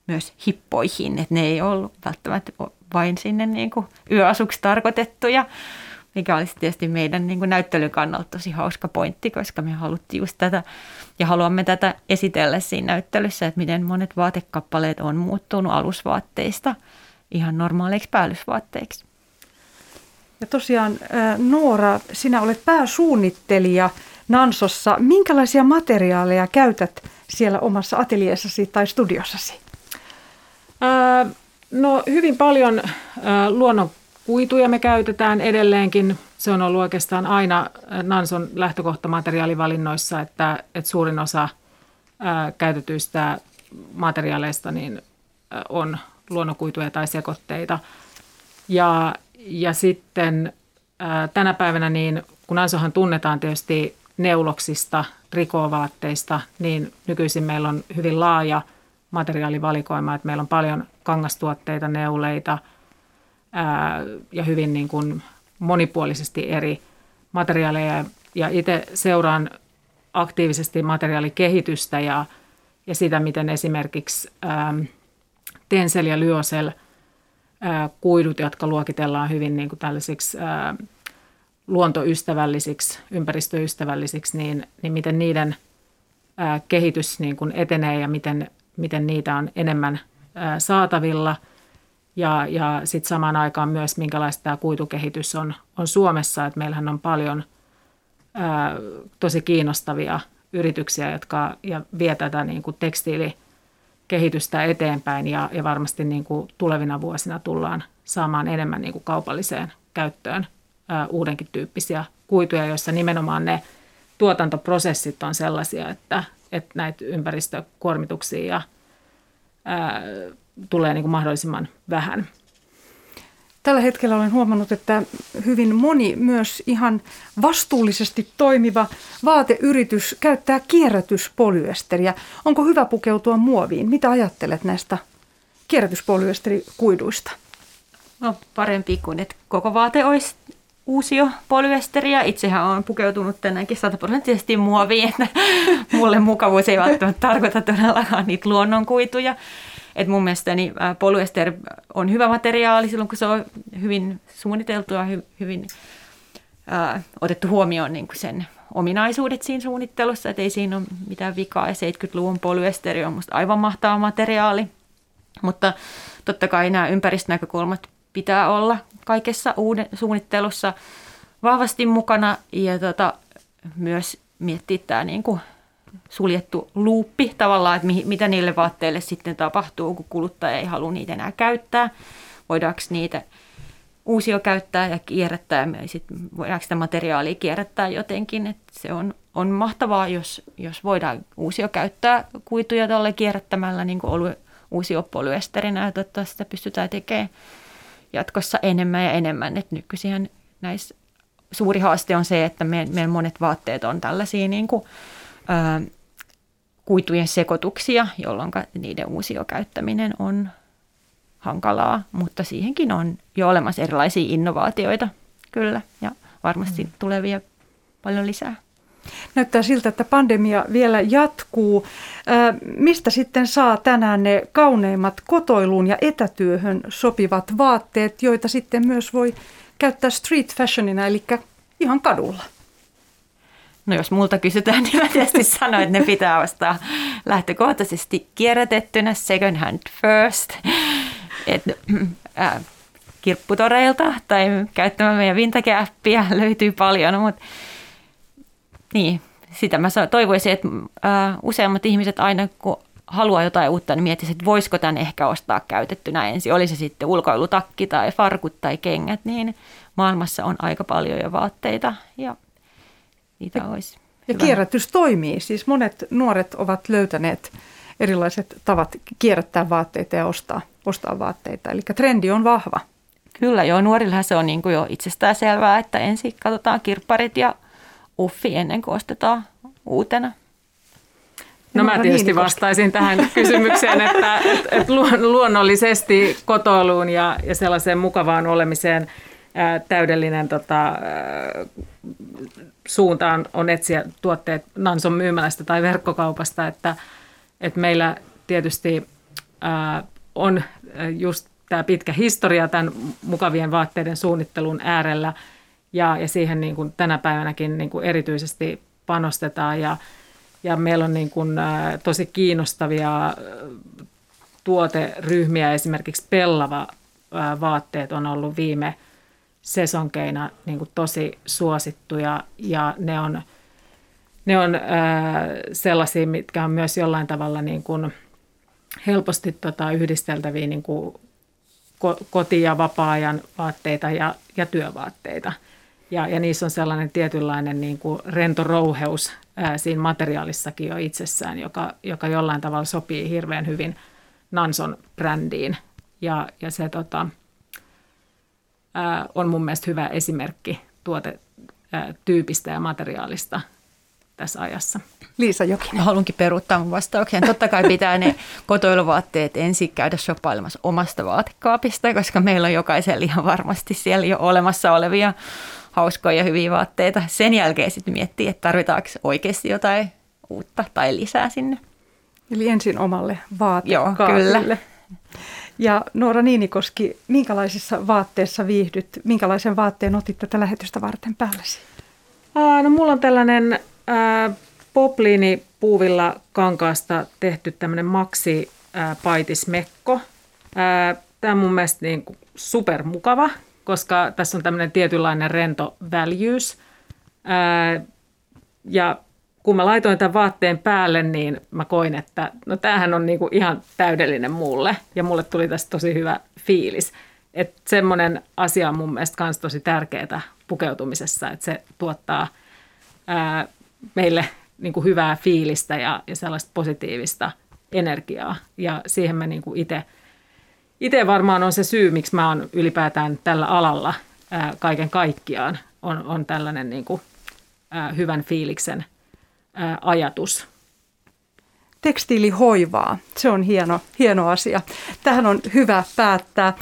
myös hippoihin, että ne ei ollut välttämättä vain sinne niin kuin yöasuksi tarkoitettuja, mikä olisi tietysti meidän niin kuin näyttelyn kannalta tosi hauska pointti, koska me haluttiin just tätä ja haluamme tätä esitellä siinä näyttelyssä, että miten monet vaatekappaleet on muuttunut alusvaatteista ihan normaaleiksi päällysvaatteiksi. Ja tosiaan Noora, sinä olet pääsuunnittelija Nansossa. Minkälaisia materiaaleja käytät siellä omassa ateljeessasi tai studiossasi? No hyvin paljon ää, luonnon kuituja me käytetään edelleenkin. Se on ollut oikeastaan aina Nanson lähtökohtamateriaalivalinnoissa, että, että suurin osa ää, käytetyistä materiaaleista niin, ää, on luonnonkuituja tai sekoitteita. Ja, ja sitten tänä päivänä, niin kun Nansohan tunnetaan tietysti neuloksista, trikoovaatteista, niin nykyisin meillä on hyvin laaja materiaalivalikoima, että meillä on paljon kangastuotteita, neuleita – ja hyvin niin kuin monipuolisesti eri materiaaleja. Ja itse seuraan aktiivisesti materiaalikehitystä ja, ja sitä, miten esimerkiksi ää, Tensel ja Lyosel kuidut, jotka luokitellaan hyvin niin kuin tällaisiksi luontoystävällisiksi, ympäristöystävällisiksi, niin, niin miten niiden kehitys niin kuin etenee ja miten, miten niitä on enemmän saatavilla – ja, ja sitten samaan aikaan myös, minkälaista tämä kuitukehitys on, on Suomessa. Että meillähän on paljon ää, tosi kiinnostavia yrityksiä, jotka ja vie tätä niin kuin tekstiilikehitystä eteenpäin ja, ja varmasti niin kuin tulevina vuosina tullaan saamaan enemmän niin kuin kaupalliseen käyttöön ää, uudenkin tyyppisiä kuituja, joissa nimenomaan ne tuotantoprosessit on sellaisia, että, että näitä ympäristökuormituksia ää, tulee niin kuin mahdollisimman vähän. Tällä hetkellä olen huomannut, että hyvin moni myös ihan vastuullisesti toimiva vaateyritys käyttää kierrätyspolyesteriä. Onko hyvä pukeutua muoviin? Mitä ajattelet näistä kierrätyspolyesterikuiduista? No parempi kuin, että koko vaate olisi uusio polyesteriä. Itsehän olen pukeutunut tänäänkin sataprosenttisesti muoviin, että mulle mukavuus ei välttämättä tarkoita todellakaan niitä luonnonkuituja. Et mun mielestäni polyester on hyvä materiaali silloin, kun se on hyvin suunniteltu ja hy, hyvin ää, otettu huomioon niin kuin sen ominaisuudet siinä suunnittelussa, että ei siinä ole mitään vikaa. Ja 70-luvun polyesteri on musta aivan mahtava materiaali. Mutta totta kai nämä ympäristönäkökulmat pitää olla kaikessa uuden suunnittelussa vahvasti mukana ja tota, myös miettiä tämä niin kuin suljettu luuppi tavallaan, että mitä niille vaatteille sitten tapahtuu, kun kuluttaja ei halua niitä enää käyttää. Voidaanko niitä uusio käyttää ja kierrättää, ja sitten voidaanko sitä materiaalia kierrättää jotenkin. Että se on, on mahtavaa, jos, jos voidaan uusio käyttää kuituja tuolle kierrättämällä niin kuin uusio polyesterinä, ja toivottavasti sitä pystytään tekemään jatkossa enemmän ja enemmän. Et nykyisin näissä suuri haaste on se, että meidän, meidän monet vaatteet on tällaisia niin kuin, kuitujen sekoituksia, jolloin niiden uusio käyttäminen on hankalaa, mutta siihenkin on jo olemassa erilaisia innovaatioita kyllä ja varmasti mm. tulevia paljon lisää. Näyttää siltä, että pandemia vielä jatkuu. Mistä sitten saa tänään ne kauneimmat kotoiluun ja etätyöhön sopivat vaatteet, joita sitten myös voi käyttää street fashionina, eli ihan kadulla? No jos multa kysytään, niin mä tietysti sanoin, että ne pitää ostaa lähtökohtaisesti kierrätettynä second hand first. Et, äh, kirpputoreilta tai käyttämään meidän vintage löytyy paljon, mutta niin, sitä mä toivoisin, että äh, useammat ihmiset aina kun haluaa jotain uutta, niin miettisivät, että voisiko tämän ehkä ostaa käytettynä ensin. Oli se sitten ulkoilutakki tai farkut tai kengät, niin maailmassa on aika paljon jo vaatteita ja niitä ja, olisi. Ja hyvä. kierrätys toimii. Siis monet nuoret ovat löytäneet erilaiset tavat kierrättää vaatteita ja ostaa, ostaa vaatteita. Eli trendi on vahva. Kyllä joo, nuorilla se on niin kuin jo itsestään selvää, että ensin katsotaan kirpparit ja uffi ennen kuin ostetaan uutena. No mä tietysti vastaisin tähän kysymykseen, että, että, että luonnollisesti kotoiluun ja, ja sellaiseen mukavaan olemiseen – täydellinen tota, suuntaan on etsiä tuotteet Nanson myymälästä tai verkkokaupasta, että, että meillä tietysti ää, on just tämä pitkä historia tämän mukavien vaatteiden suunnittelun äärellä ja, ja siihen niin kuin tänä päivänäkin niin kuin erityisesti panostetaan ja, ja meillä on niin kuin, ää, tosi kiinnostavia tuoteryhmiä, esimerkiksi pellava ää, vaatteet on ollut viime – sesonkeina niin kuin tosi suosittuja ja ne on ne on ää, sellaisia, mitkä on myös jollain tavalla niin kuin helposti tota, yhdisteltäviä niin kuin koti- ja vapaa-ajan vaatteita ja, ja työvaatteita. Ja, ja niissä on sellainen tietynlainen niin kuin rento rouheus ää, siinä materiaalissakin jo itsessään, joka, joka jollain tavalla sopii hirveän hyvin Nanson brändiin. Ja, ja se tota, ää, on mun mielestä hyvä esimerkki tuotetyypistä ja materiaalista tässä ajassa. Liisa Jokinen. Mä haluankin peruuttaa mun vastauksen. Totta kai pitää ne kotoiluvaatteet ensin käydä shoppailemassa omasta vaatekaapista, koska meillä on jokaisella ihan varmasti siellä jo olemassa olevia hauskoja ja hyviä vaatteita. Sen jälkeen sitten miettiä, että tarvitaanko oikeasti jotain uutta tai lisää sinne. Eli ensin omalle vaatekaapille. Joo, kyllä. Ja Noora Niinikoski, minkälaisissa vaatteissa viihdyt? Minkälaisen vaatteen otit tätä lähetystä varten päällesi? Aa, no mulla on tällainen ää, popliini puuvilla kankaasta tehty tämmöinen maksi paitismekko. Tämä on mun mielestä niin supermukava, koska tässä on tämmöinen tietynlainen rento väljyys. Ja kun mä laitoin tämän vaatteen päälle, niin mä koin, että no tämähän on niinku ihan täydellinen mulle. Ja mulle tuli tästä tosi hyvä fiilis. Että semmoinen asia on mun mielestä myös tosi tärkeää pukeutumisessa, että se tuottaa ää, meille niinku hyvää fiilistä ja, ja sellaista positiivista energiaa. Ja siihen mä niinku itse itse varmaan on se syy, miksi mä oon ylipäätään tällä alalla ää, kaiken kaikkiaan, on, on tällainen niinku, ää, hyvän fiiliksen – ajatus. Tekstiilihoivaa, se on hieno, hieno asia. Tähän on hyvä päättää.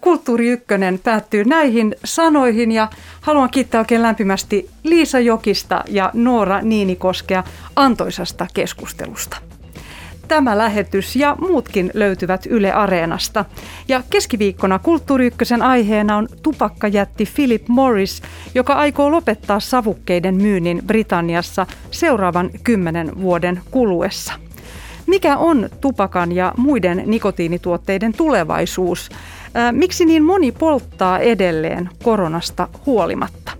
Kulttuuri Ykkönen päättyy näihin sanoihin ja haluan kiittää oikein lämpimästi Liisa Jokista ja Noora Niinikoskea antoisasta keskustelusta. Tämä lähetys ja muutkin löytyvät Yle Areenasta. Ja keskiviikkona Kulttuuri Ykkösen aiheena on tupakkajätti Philip Morris, joka aikoo lopettaa savukkeiden myynnin Britanniassa seuraavan kymmenen vuoden kuluessa. Mikä on tupakan ja muiden nikotiinituotteiden tulevaisuus? Miksi niin moni polttaa edelleen koronasta huolimatta?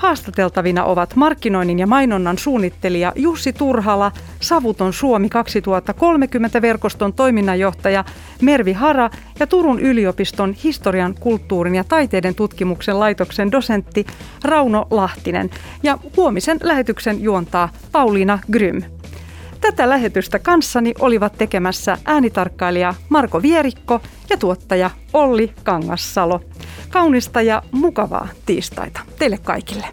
Haastateltavina ovat markkinoinnin ja mainonnan suunnittelija Jussi Turhala, Savuton Suomi 2030 verkoston toiminnanjohtaja Mervi Hara ja Turun yliopiston historian, kulttuurin ja taiteiden tutkimuksen laitoksen dosentti Rauno Lahtinen. Ja huomisen lähetyksen juontaa Pauliina Grym. Tätä lähetystä kanssani olivat tekemässä äänitarkkailija Marko Vierikko ja tuottaja Olli Kangassalo. Kaunista ja mukavaa tiistaita teille kaikille.